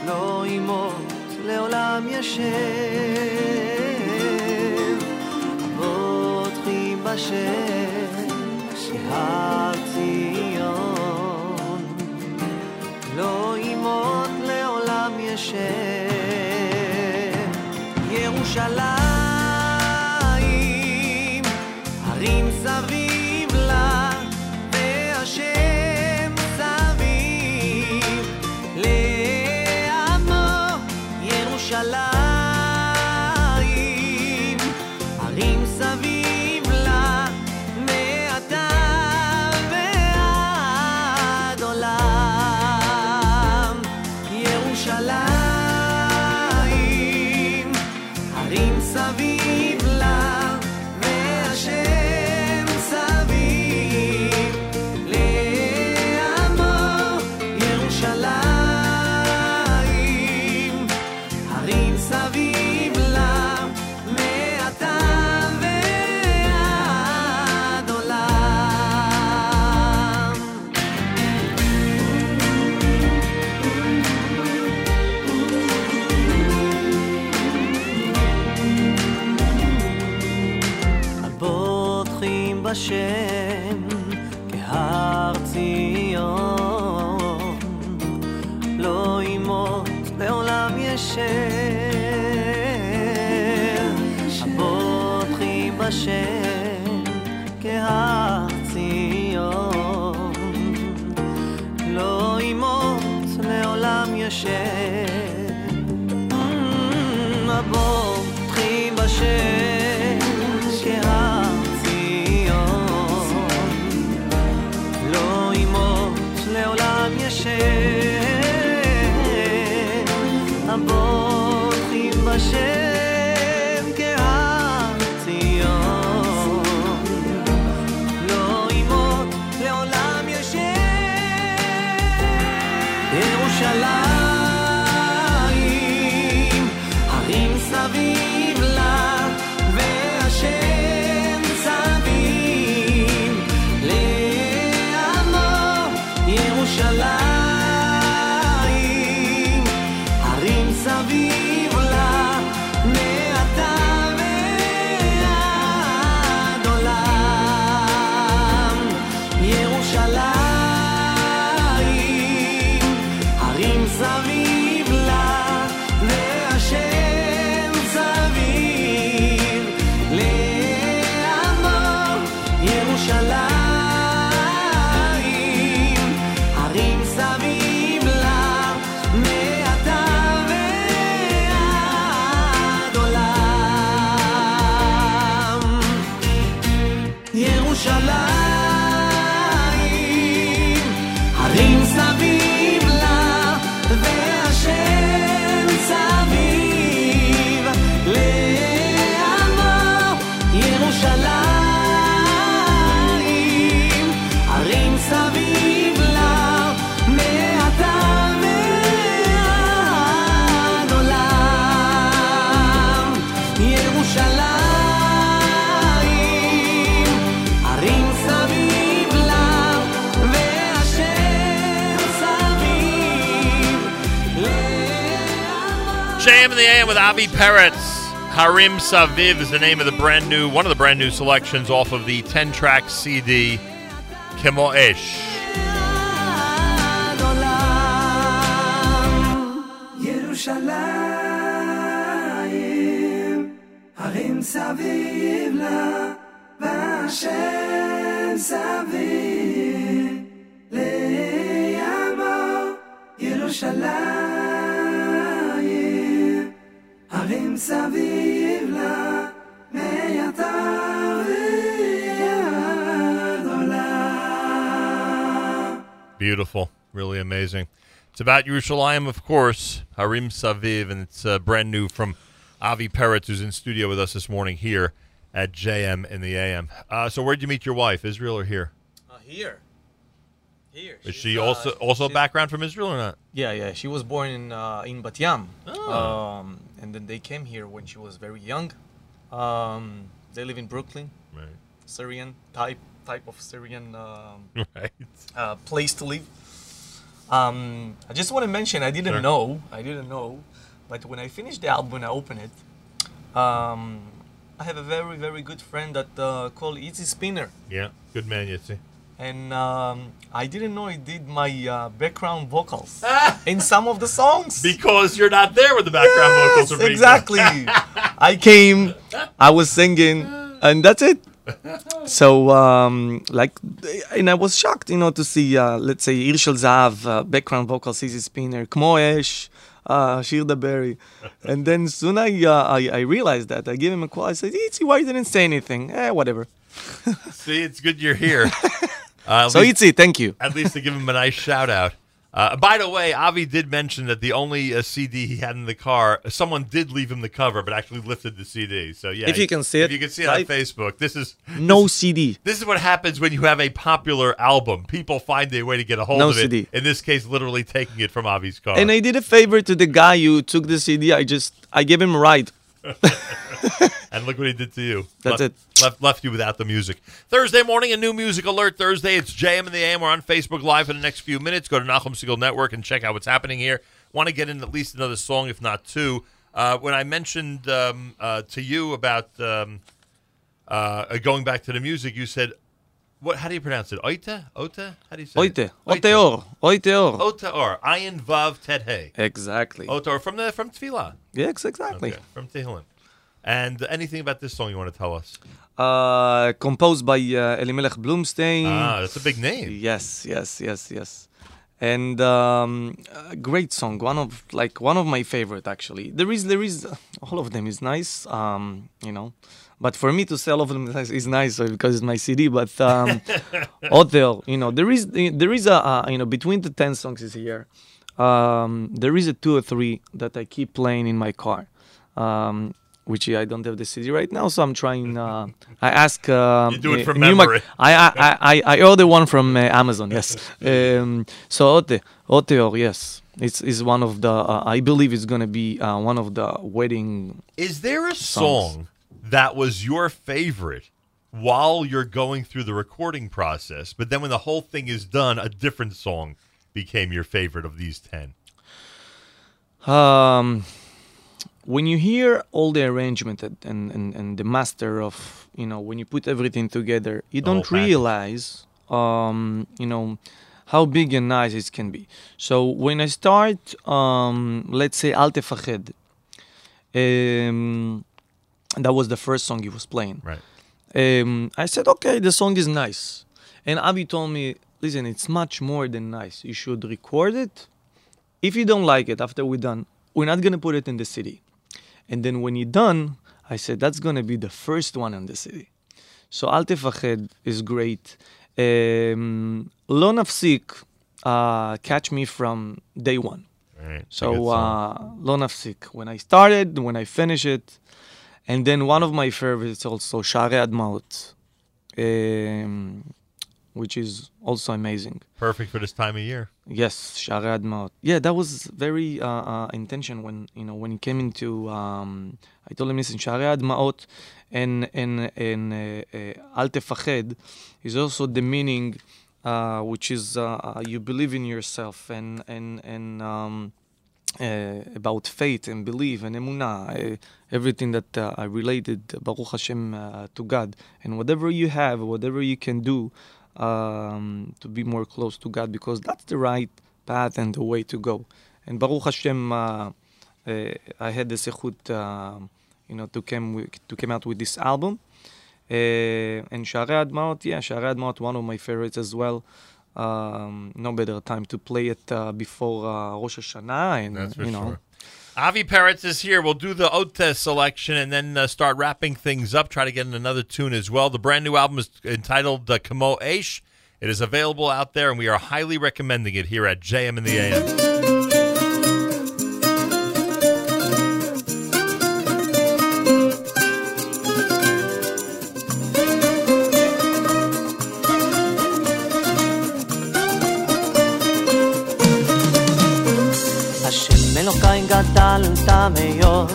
לא ימות לעולם ישב. פותחים בשם שהר ציון. לא ימות לעולם ישב. ירושלים Perets. Harim Saviv is the name of the brand new, one of the brand new selections off of the 10 track CD, Kemo Esh. About Yerushalayim, of course, Harim Saviv, and it's uh, brand new from Avi Perets, who's in studio with us this morning here at JM in the AM. Uh, so, where'd you meet your wife, Israel or here? Uh, here. Here. Is She's, she uh, also also a background from Israel or not? Yeah, yeah. She was born in uh, in Bat Yam, Oh. um, and then they came here when she was very young. Um, they live in Brooklyn. Right. Syrian type type of Syrian um, Right. uh, place to live. Um, I just want to mention I didn't Sure. know I didn't know, but when I finished the album and I opened it, um, I have a very very good friend that uh, called Yitzi Spinner. Yeah. Good man, Yitzi. and um, I didn't know he did my uh, background vocals in some of the songs. Because you're not there with the background vocals are being done. exactly. I came, I was singing, and that's it. So, um, like, and I was shocked, you know, to see, uh, let's say, Irshel Zahav, uh, background vocals, Yitzi Spinner, Kmo Esh, uh, Shir Daberi. And then soon I, uh, I, I realized that. I gave him a call. I said, Itzi, why you didn't say anything? Eh, whatever. See, it's good you're here. Uh, So, Itzi, thank you. At least to give him a nice shout out. Uh, by the way, Avi did mention that the only uh, CD he had in the car, someone did leave him the cover, but actually lifted the CD. So yeah, If you can see if it, you can see it on? Facebook. This is No CD. this is what happens when you have a popular album. People find a way to get a hold No of it. CD. In this case, literally taking it from Avi's car. And I did a favor to the guy who took the CD. I just, I gave him a ride. and look what he did to you. That's left, it. Left left you without the music. Thursday morning, a new music alert Thursday. It's JM in the AM. We're on Facebook Live in the next few minutes. Go to Nachum Segal Network and check out what's happening here. Want to get in at least another song, if not two. Uh, when I mentioned um, uh, to you about um, uh, going back to the music, you said, "What? How do you pronounce it? Oita? Ota? How do you say Oite. it? Oteor. Oiteor. Ota or Ayin Vav Tet Hey. Exactly. Ota or from the from Tefillah. Yes, exactly. Okay, from Tehillim. And anything about this song you want to tell us? Uh, composed by uh, Elimelech Blumstein. Ah, that's a big name. Yes, yes, yes, yes. And um, a great song, one of like one of my favorite actually. There is there is all of them is nice, um, you know. But for me to say all of them is nice, uh, because it's my CD. But um, Hotel, you know, there is there is a uh, you know between the ten songs is here. Um, there is a two or three that I keep playing in my car. Um, which I don't have the CD right now, so I'm trying. Uh, I ask. Uh, You do it from memory. I I I I order one from uh, Amazon. Yes. Um, so Ote Oteor, yes, it's is one of the. Uh, I believe it's gonna be uh, one of the wedding. Is there a Songs. song that was your favorite while you're going through the recording process, but then when the whole thing is done, a different song became your favorite of these 10? Um, when you hear all the arrangement and, and, and, the master of you know when you put everything together, you don't realize um, you know how big and nice it can be. So when I start, um, let's say Al Tefached, um, that was the first song he was playing. Right. Um, I said, okay, the song is nice, and Avi told me, listen, it's much more than nice. You should record it. If you don't like it after we're done, we're not gonna put it in the city. And then when you're done, I said that's gonna be the first one in the city. So Al Tefached is great. Um, Lo Nafsik, uh, catch me from day one. Right. So uh, Lo Nafsik, when I started, when I finish it, and then one of my favorites also Share Admaut, um, which is also amazing. Perfect for this time of year. Yes, Share Admaut. Yeah, that was very uh, uh, intention when you know when he came into. Um, I told him, listen, Share Admaut and and and uh, uh, Al Tefached is also the meaning, uh, which is uh, you believe in yourself and and and. Um, uh, about faith and belief and emunah, uh, everything that uh, I related, Baruch Hashem, uh, to God. And whatever you have, whatever you can do um, to be more close to God, because that's the right path and the way to go. And Baruch Hashem, uh, uh, I had the sechut, uh, you know, to come to come out with this album. Uh, and Share Admaot, yeah, Share Admaot, one of my favorites as well. Um, no better time to play it uh, before uh, Rosh Hashanah, and you know, sure. Avi Perets is here. We'll do the Otes selection and then uh, start wrapping things up. Try to get in another tune as well. The brand new album is entitled uh, Kamo Aish. It is available out there, and we are highly recommending it here at JM in the AM. מאוד,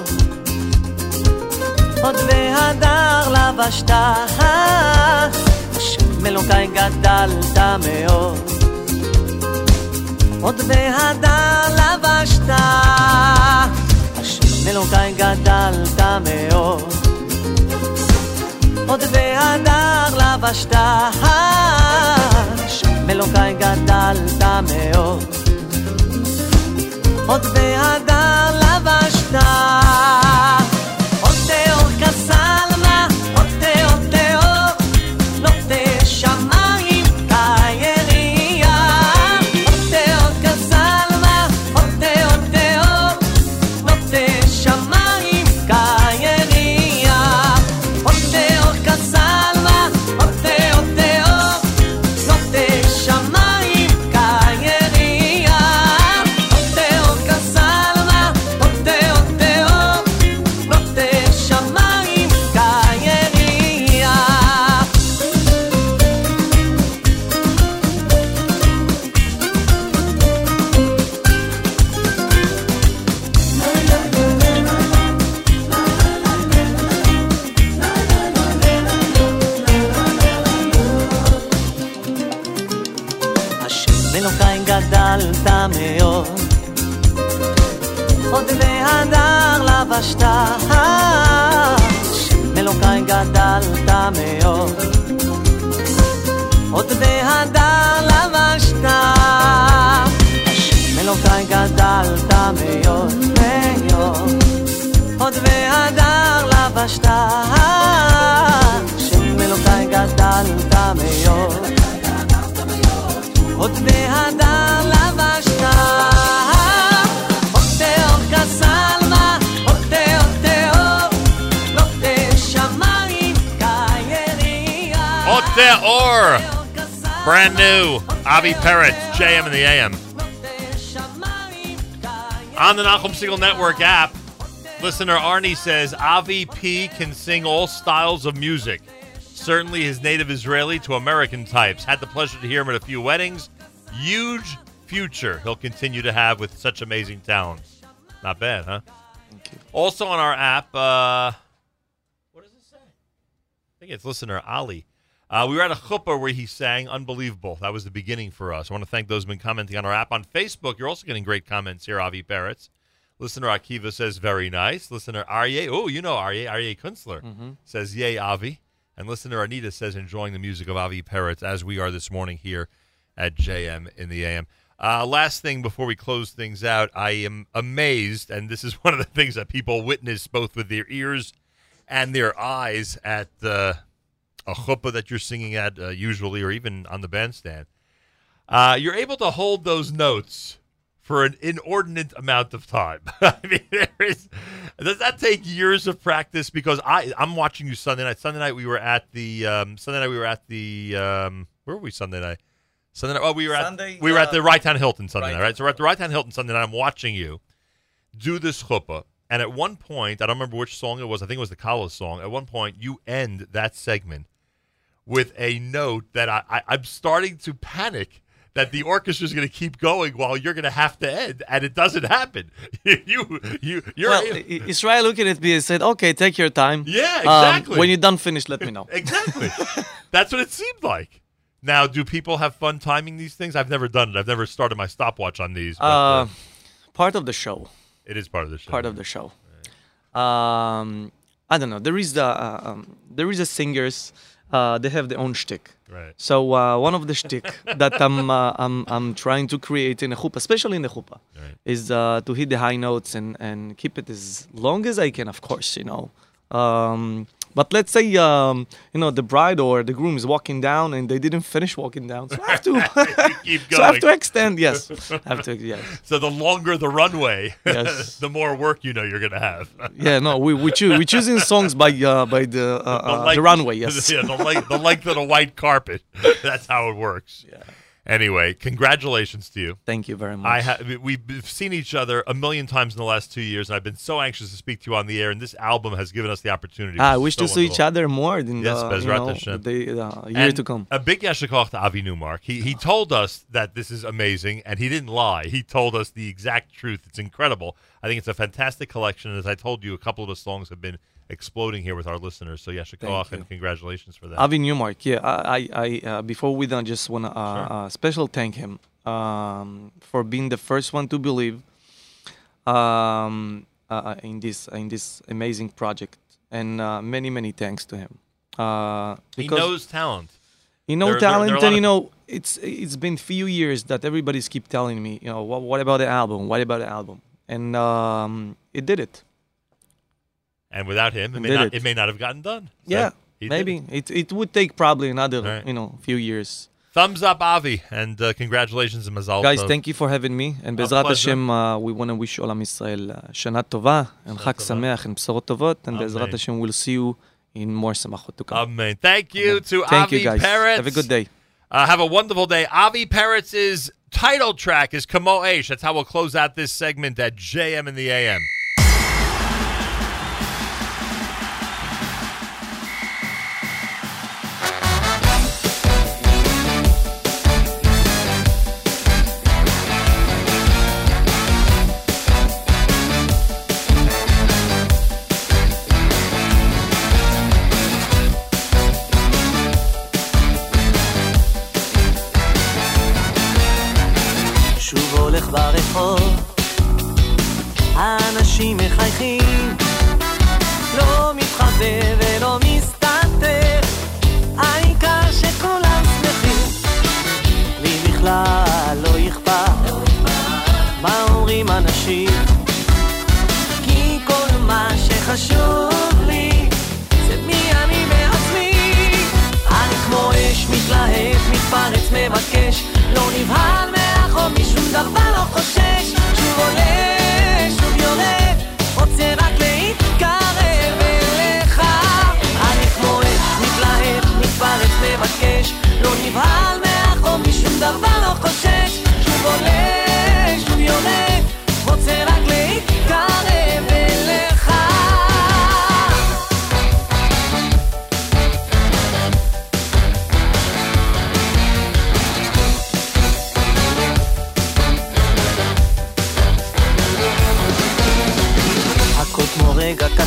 עוד והדר לבשת. אלוקיי גדלת מאוד, עוד והדר לבשת. אלוקיי גדלת מאוד, עוד והדר לבשת. אלוקיי גדלת מאוד. עוד בהדר night. התפשטש, מלוקי גדלת מאוד. עוד בהדר לבשת, מלוקי גדלת מאוד מאוד. עוד בהדר לבשת. Brand new. Avi Perets, JM and the AM. On the Nachum Segal Network app, listener Arnie says Avi P can sing all styles of music. Certainly his native Israeli to American types. Had the pleasure to hear him at a few weddings. Huge future he'll continue to have with such amazing talent. Not bad, huh? Thank you. Also on our app, uh, what does it say? I think it's listener Ali. Uh, we were at a chuppah where he sang "Unbelievable." That was the beginning for us. I want to thank those who've been commenting on our app on Facebook. You're also getting great comments here. Avi Perets, listener Akiva says very nice. Listener Aryeh, oh, you know Aryeh, Aryeh Kunstler Mhm. says yay Avi, and listener Anita says enjoying the music of Avi Perets as we are this morning here at JM in the AM. Uh, last thing before we close things out, I am amazed, and this is one of the things that people witness both with their ears and their eyes at uh, a chuppah that you're singing at uh, usually, or even on the bandstand. Uh, you're able to hold those notes for an inordinate amount of time. I mean, there is. Does that take years of practice? Because I, I'm watching you Sunday night. Sunday night we were at the um, Sunday night we were at the um, where were we Sunday night? Sunday night. Oh, we were Sunday, at we were at uh, the Rye Town Hilton Sunday night, Right. right? So we're at the Rye Town Hilton Sunday night. I'm watching you do this chuppah. And at one point, I don't remember which song it was. I think it was the Kala song. At one point, you end that segment with a note that I, I, I'm starting to panic that the orchestra is going to keep going while you're going to have to end, and it doesn't happen. you, you, you're well, able- Israel looked at me and said, "Okay, take your time. Yeah, Um, exactly. when you're done, finish. Let me know." exactly. That's what it seemed like. Now, do people have fun timing these things? I've never done it. I've never started my stopwatch on these. But, uh, Uh, part of the show. it is part of the show. Part of the show. Um, I don't know. There is the uh, um, there is a singers. Uh, they have their own shtick. Right. So uh, one of the shtick that I'm, uh, I'm I'm trying to create in a chuppah, especially in the chuppah, is uh, to hit the high notes and, and keep it as long as I can, of course, you know. Um, but let's say um, you know the bride or the groom is walking down and they didn't finish walking down, so I have to keep going. so I have to extend. Yes, I have to. Yes. So the longer the runway, Yes. the more work you know you're going to have. Yeah, no, we we choose we choosing songs by uh, by the uh, uh, the length- runway. Yes. yeah, the, length, the length of the white carpet. That's how it works. Yeah. Anyway, congratulations to you. Thank you very much. I ha- we've seen each other a million times in the last two years, and I've been so anxious to speak to you on the air. And this album has given us the opportunity. Ah, I wish so to see each other more in Yes, the you know, the uh, year And to come. A big yasher koach to Avi Newmark. He he told us that this is amazing, and he didn't lie. He told us the exact truth. It's incredible. I think it's a fantastic collection. As I told you, a couple of the songs have been exploding here with our listeners. So yasher koach you. and congratulations for that. Avi Newmark, yeah. I, I, uh, before we done, just wanna uh, uh, special thank him um, for being the first one to believe um, uh, in this in this amazing project, and uh, many many thanks to him. Uh, he knows talent. You know There- there- there talent, and you know it's it's been few years that everybody's keep telling me, you know, what, what about the album? What about the album? And um, it did it. And without him, it may, not, it. it may not have gotten done. So yeah, maybe it. it. it would take probably another right. you know few years. Thumbs up, Avi, and uh, congratulations, Mazal. Guys, Tov. thank you for having me. And Bezrat Hashem, uh, we want to wish Olam Israel uh, Shana Tova and Chag Sameach and Bsorot Tovot. And Bezrat Hashem, we'll see you in more Samachot to come. Amen. Thank you Amen. to thank Avi you guys. Perets. Have a good day. Uh, have a wonderful day. Avi Perets's title track is Kamo Esh. That's how we'll close out this segment at JM in the AM.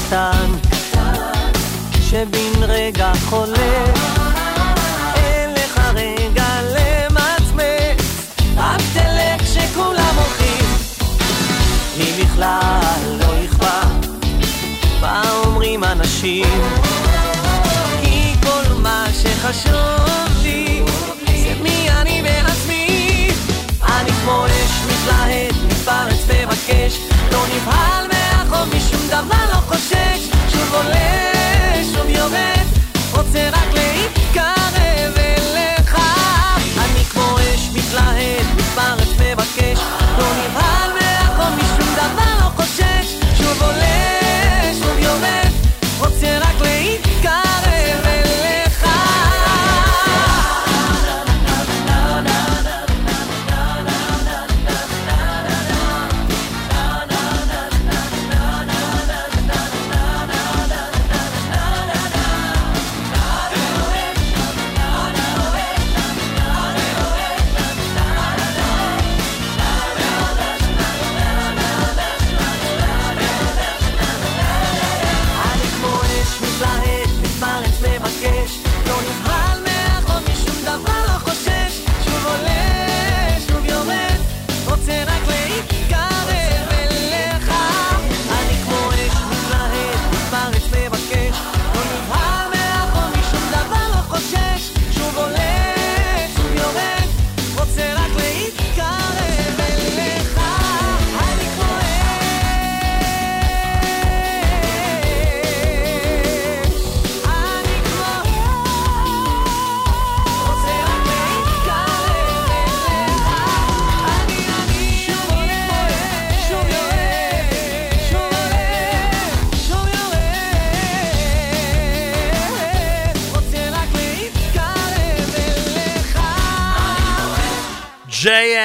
קטן, שבן רגע חולף, אין לך לא אכפת, מה אומרים אנשים? כי כל מה שחשוב לי, זה מי אני בעצמי. אני כמו אש מתלהט, מתפרץ, מבקש, לא נבהל משום דבר לא חושש. שוב עולה, שוב יורד רוצה רק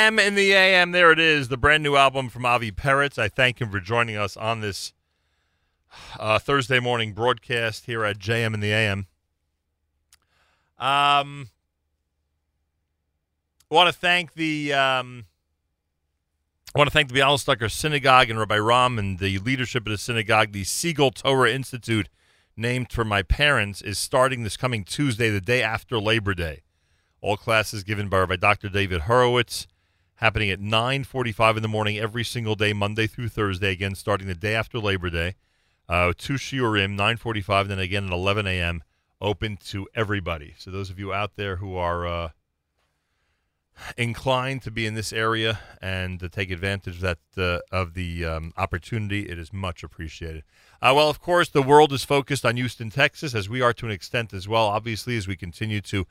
JM in the AM. There it is, the brand new album from Avi Perets. I thank him for joining us on this uh, Thursday morning broadcast here at JM in the AM. Um, I want to thank the um, I want to thank the Bialystoker Synagogue and Rabbi Romm and the leadership of the synagogue. The Segal Torah Institute, named for my parents, is starting this coming Tuesday, the day after Labor Day. All classes given by Rabbi Dr. David Horowitz, happening at 9:45 in the morning every single day, Monday through Thursday. Again, starting the day after Labor Day. Uh, two shiurim, 9:45, then again at 11 a.m. Open to everybody. So those of you out there who are uh, inclined to be in this area and to take advantage of that uh, of the um, opportunity, it is much appreciated. Uh, well, of course, the world is focused on Houston, Texas, as we are to an extent as well. Obviously, as we continue to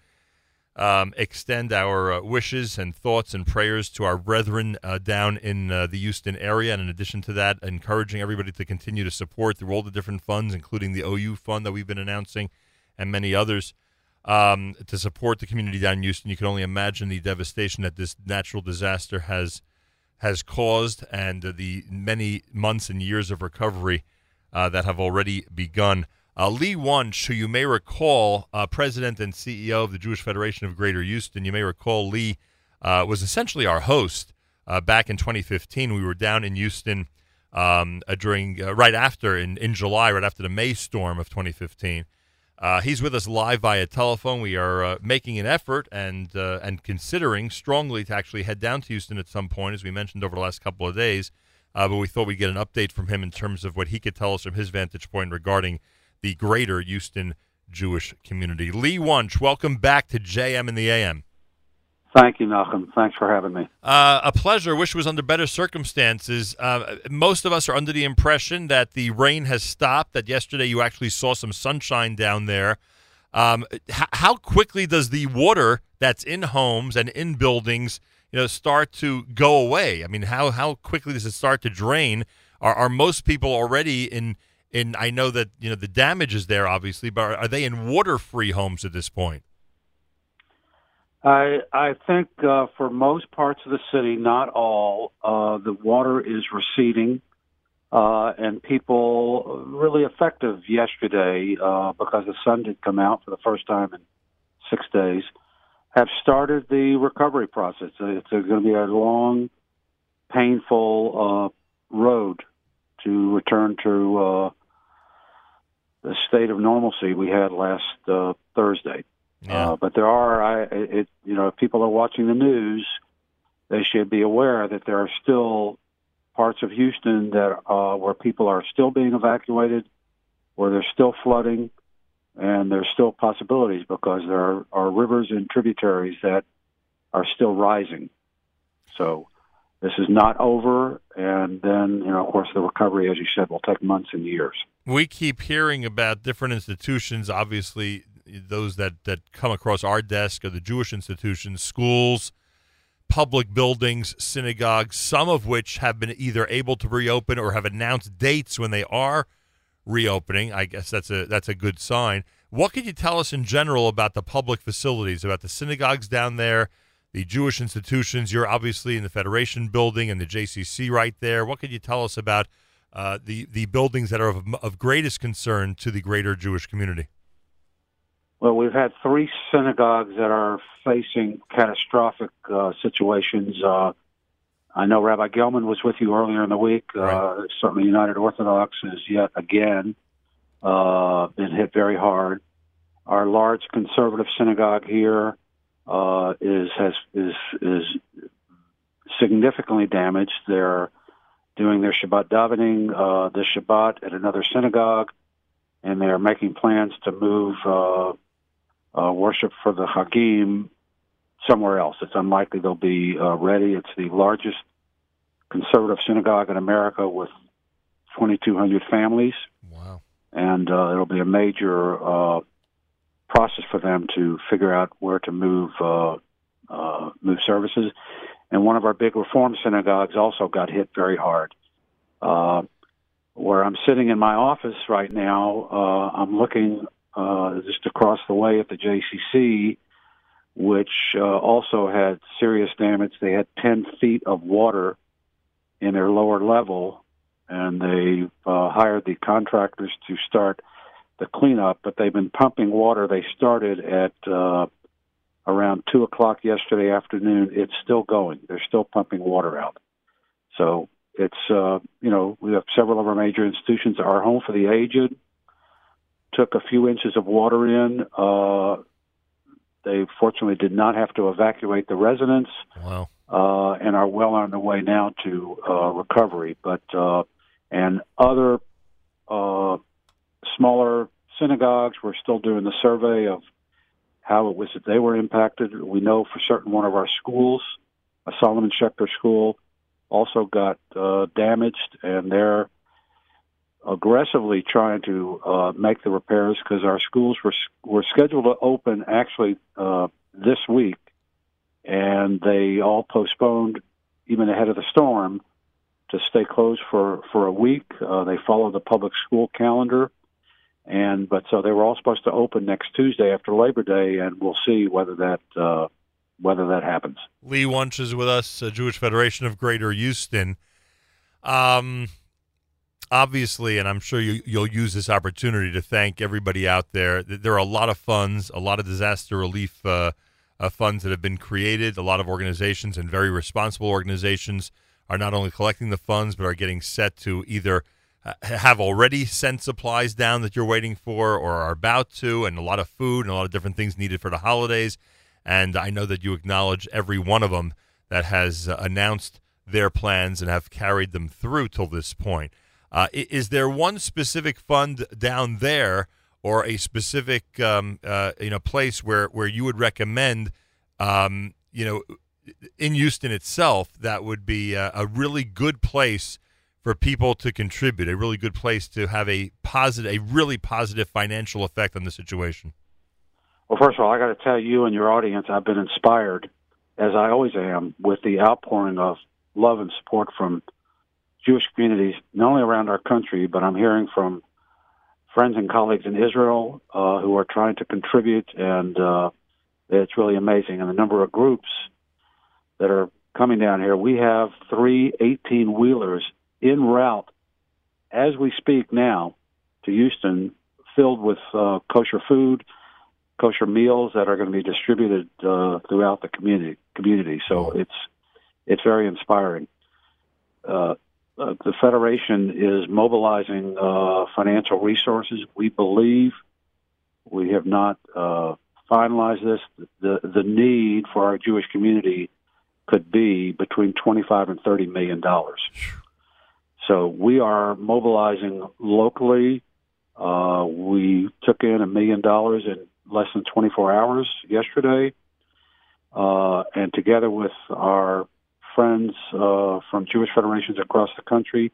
um, extend our uh, wishes and thoughts and prayers to our brethren uh, down in uh, the Houston area. And in addition to that, encouraging everybody to continue to support through all the different funds, including the OU fund that we've been announcing and many others, um, to support the community down in Houston. You can only imagine the devastation that this natural disaster has has caused and the many months and years of recovery uh, that have already begun. Uh, Lee Wunsch, who you may recall, uh, president and CEO of the Jewish Federation of Greater Houston, you may recall Lee uh, was essentially our host uh, back in 2015. We were down in Houston um, uh, during uh, right after in, in July, right after the May storm of 2015. he's with us live via telephone. We are making an effort and and considering strongly to actually head down to Houston at some point, as we mentioned over the last couple of days. but we thought we'd get an update from him in terms of what he could tell us from his vantage point regarding the greater Houston Jewish community. Lee Wunsch, welcome back to JM in the AM. Thank you, Nachum. Thanks for having me. Uh, a pleasure. Wish it was under better circumstances. Uh, most of us are under the impression that the rain has stopped. That yesterday you actually saw some sunshine down there. Um, h- how quickly does the water that's in homes and in buildings, you know, start to go away? I mean, how how quickly does it start to drain? Are, are most people already in in? I know that you know the damage is there, obviously, but are, are they in water-free homes at this point? I I think uh, for most parts of the city, not all, uh, the water is receding, uh, and people really effective yesterday uh, because the sun did come out for the first time in six days. Have started the recovery process. It's going to be a long, painful uh, road to return to uh, the state of normalcy we had last uh, Thursday. Uh, but there are, I, it, you know, if people are watching the news, they should be aware that there are still parts of Houston that uh, where people are still being evacuated, where there's still flooding, and there's still possibilities because there are, are rivers and tributaries that are still rising. So this is not over, and then you know, of course, the recovery, as you said, will take months and years. We keep hearing about different institutions. Obviously, those that that come across our desk are the Jewish institutions, schools, public buildings, synagogues, some of which have been either able to reopen or have announced dates when they are reopening. I guess that's a that's a good sign. What could you tell us in general about the public facilities, about the synagogues down there, the Jewish institutions? You're obviously in the Federation building and the JCC right there. What could you tell us about uh, the the buildings that are of, of greatest concern to the greater Jewish community? Well, we've had three synagogues that are facing catastrophic uh, situations. Uh, I know Rabbi Gelman was with you earlier in the week. Uh, certainly, United Orthodox is yet again uh, been hit very hard. Our large conservative synagogue here uh, is has is is significantly damaged. They're doing their Shabbat davening uh, this Shabbat at another synagogue, and they're making plans to move uh, uh, worship for the Hagim somewhere else. It's unlikely they'll be uh, ready. It's the largest conservative synagogue in America with 2,200 families. Wow. And uh, it'll be a major uh, process for them to figure out where to move uh, uh, move services. And one of our big Reform synagogues also got hit very hard. Uh, where I'm sitting in my office right now, uh, I'm looking uh, just across the way at the JCC, which uh, also had serious damage. They had 10 feet of water in their lower level, and they uh, hired the contractors to start the cleanup. But they've been pumping water. They started at uh, around two o'clock yesterday afternoon. It's still going. They're still pumping water out. So it's uh, you know we have several of our major institutions. Our home for the aged took a few inches of water in. Uh, they fortunately did not have to evacuate the residents. Wow. Uh, and are well on their way now to uh, recovery. But uh, and other uh, smaller synagogues, we're still doing the survey of how it was that they were impacted. We know for certain one of our schools, a Solomon Schechter school, also got uh, damaged, and they're aggressively trying to uh, make the repairs because our schools were were scheduled to open actually uh, this week, and they all postponed even ahead of the storm to stay closed for for a week. Uh, they follow the public school calendar, and but so they were all supposed to open next Tuesday after Labor Day, and we'll see whether that uh, whether that happens. Lee Wunsch is with us, uh, Jewish Federation of Greater Houston. Um, obviously, and I'm sure you, you'll use this opportunity to thank everybody out there. There are a lot of funds, a lot of disaster relief uh, uh, funds that have been created. A lot of organizations and very responsible organizations are not only collecting the funds, but are getting set to either have already sent supplies down that you're waiting for or are about to, and a lot of food and a lot of different things needed for the holidays. And I know that you acknowledge every one of them that has uh, announced their plans and have carried them through till this point. Uh, is there one specific fund down there or a specific um, uh, you know place where, where you would recommend um, you know in Houston itself that would be a, a really good place for people to contribute, a really good place to have a positive, a really positive financial effect on the situation? Well, first of all, I got to tell you and your audience, I've been inspired, as I always am, with the outpouring of love and support from Jewish communities, not only around our country, but I'm hearing from friends and colleagues in Israel uh, who are trying to contribute, and uh, it's really amazing. And the number of groups that are coming down here, we have three 18 wheelers en route as we speak now to Houston, filled with uh, kosher food, kosher meals that are going to be distributed uh, throughout the community. Community, so it's it's very inspiring. Uh, uh, the federation is mobilizing uh, financial resources. We believe we have not uh, finalized this. The the need for our Jewish community could be between twenty five and thirty million dollars. So we are mobilizing locally. Uh, we took in a million dollars in less than 24 hours yesterday, uh, and together with our friends uh, from Jewish federations across the country,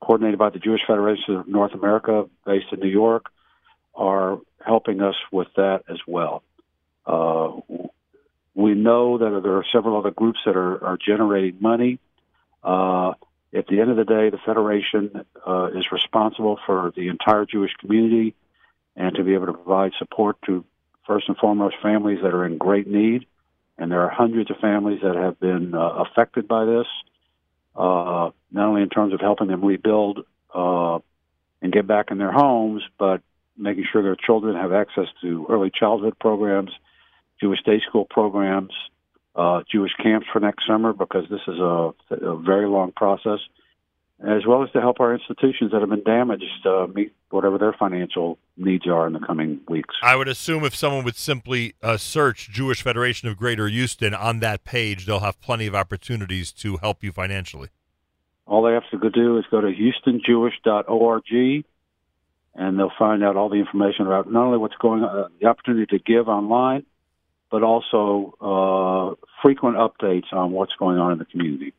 coordinated by the Jewish Federation of North America, based in New York, are helping us with that as well. Uh, we know that there are several other groups that are, are generating money. At the end of the day, the Federation uh, is responsible for the entire Jewish community and to be able to provide support to, first and foremost, families that are in great need. And there are hundreds of families that have been uh, affected by this, uh, not only in terms of helping them rebuild uh, and get back in their homes, but making sure their children have access to early childhood programs, Jewish day school programs, uh, Jewish camps for next summer because this is a, a very long process, as well as to help our institutions that have been damaged uh, meet whatever their financial needs are in the coming weeks. I would assume if someone would simply uh, search Jewish Federation of Greater Houston on that page, they'll have plenty of opportunities to help you financially. All they have to go do is go to houstonjewish.org, and they'll find out all the information about not only what's going on, the opportunity to give online, but also uh, frequent updates on what's going on in the community.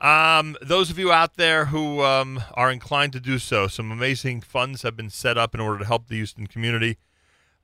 Um, those of you out there who um, are inclined to do so, some amazing funds have been set up in order to help the Houston community.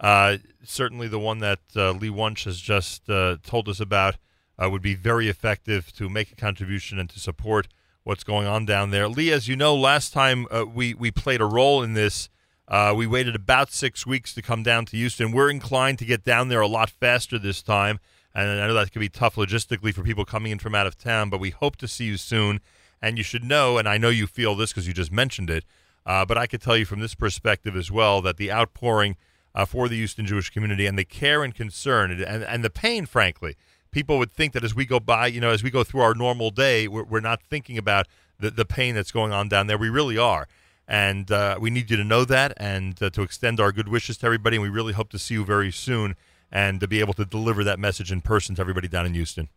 Uh, certainly, the one that uh, Lee Wunsch has just uh, told us about uh, would be very effective to make a contribution and to support what's going on down there. Lee, as you know, last time uh, we we played a role in this Uh, we waited about six weeks to come down to Houston. We're inclined to get down there a lot faster this time, and I know that could be tough logistically for people coming in from out of town. But we hope to see you soon. And you should know, and I know you feel this because you just mentioned it, uh, but I could tell you from this perspective as well that the outpouring uh, for the Houston Jewish community and the care and concern and, and, and the pain, frankly, people would think that as we go by, you know, as we go through our normal day, we're, we're not thinking about the, the pain that's going on down there. We really are. And uh, we need you to know that and uh, to extend our good wishes to everybody. And we really hope to see you very soon and to be able to deliver that message in person to everybody down in Houston.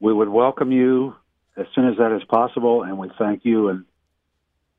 We would welcome you as soon as that is possible, and we thank you and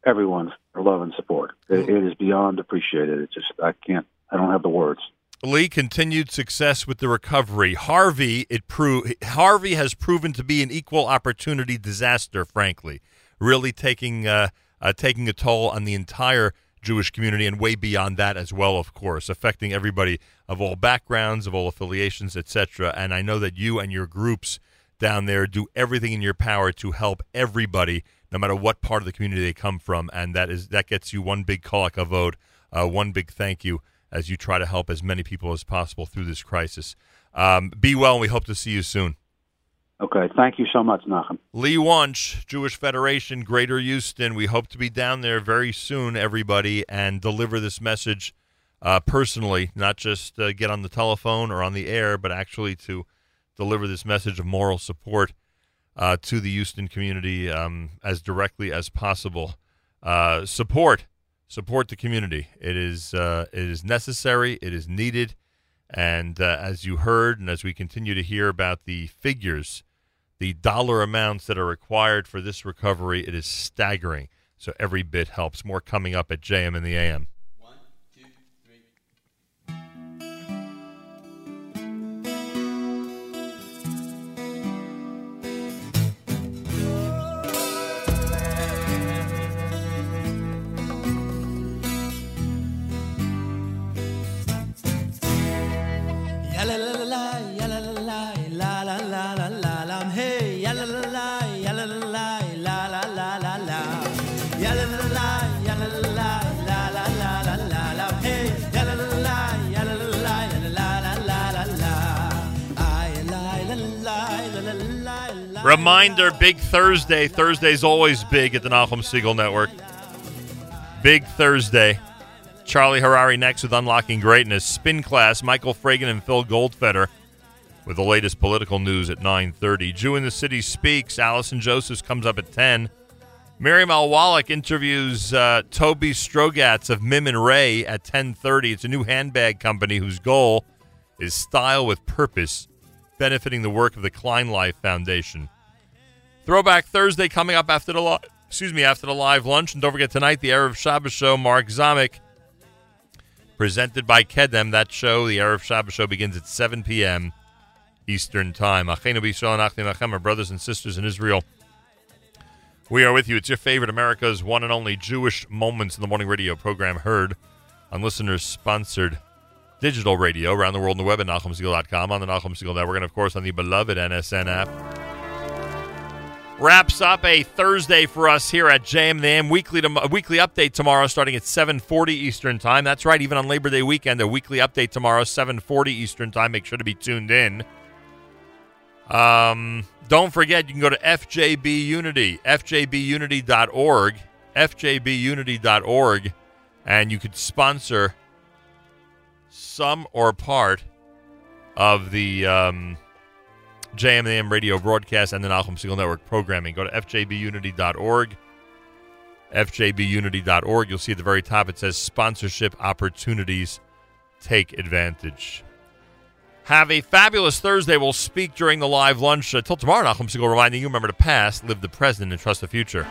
everyone for love and support. It, it is beyond appreciated. It just I can't. I don't have the words. Lee continued success with the recovery. Harvey, it pro- Harvey has proven to be an equal opportunity disaster. Frankly, really taking uh, uh, taking a toll on the entire Jewish community and way beyond that as well. Of course, affecting everybody of all backgrounds, of all affiliations, etc. And I know that you and your groups down there do everything in your power to help everybody, no matter what part of the community they come from. And that is that gets you one big kol hakavod, uh, one big thank you as you try to help as many people as possible through this crisis. Um, be well, and we hope to see you soon. Okay, thank you so much, Nachum. Lee Wunsch, Jewish Federation, Greater Houston. We hope to be down there very soon, everybody, and deliver this message uh, personally, not just uh, get on the telephone or on the air, but actually to deliver this message of moral support uh, to the Houston community um, as directly as possible. Uh, support, support the community. It is uh, it is necessary. It is needed. And uh, as you heard, and as we continue to hear about the figures, the dollar amounts that are required for this recovery, it is staggering. So every bit helps. More coming up at JM in the AM. Reminder Big Thursday. Thursday's always big at the Nachum Segal Network. Big Thursday. Charlie Harary next with Unlocking Greatness. Spin Class, Michael Fragin and Phil Goldfeder with the latest political news at 9.30. Jew in the City Speaks. Allison Josephs comes up at 10. Miriam Al Wallach interviews uh, Toby Strogatz of Mim and Ray at 10.30. It's a new handbag company whose goal is style with purpose, benefiting the work of the Klein Life Foundation. Throwback Thursday coming up after the li- excuse me after the live lunch, and don't forget tonight the Erev Shabbos show. Mark Zamek, presented by Kedem. That show, the Erev Shabbos show, begins at 7 p.m. Eastern Time. Our brothers and sisters in Israel. We are with you. It's your favorite America's one and only Jewish Moments in the Morning radio program heard on listeners sponsored digital radio around the world on the web at NachumSegal.com, on the Nachum Segal Network, and of course on the beloved NSN app. Wraps up a Thursday for us here at JM the AM weekly a weekly update tomorrow starting at 7:40 Eastern Time. That's right, even on Labor Day weekend, a weekly update tomorrow 7:40 Eastern Time. Make sure to be tuned in. Um, don't forget you can go to FJB Unity, fjbunity.org, fjbunity.org and you could sponsor some or part of the um, JMAM radio broadcast and the Nachum Segal Network programming. Go to fjbunity.org. fjbunity.org. You'll see at the very top it says sponsorship opportunities. Take advantage. Have a fabulous Thursday. We'll speak during the live lunch. Until tomorrow, Nachum Segal reminding you remember the past, live the present, and trust the future.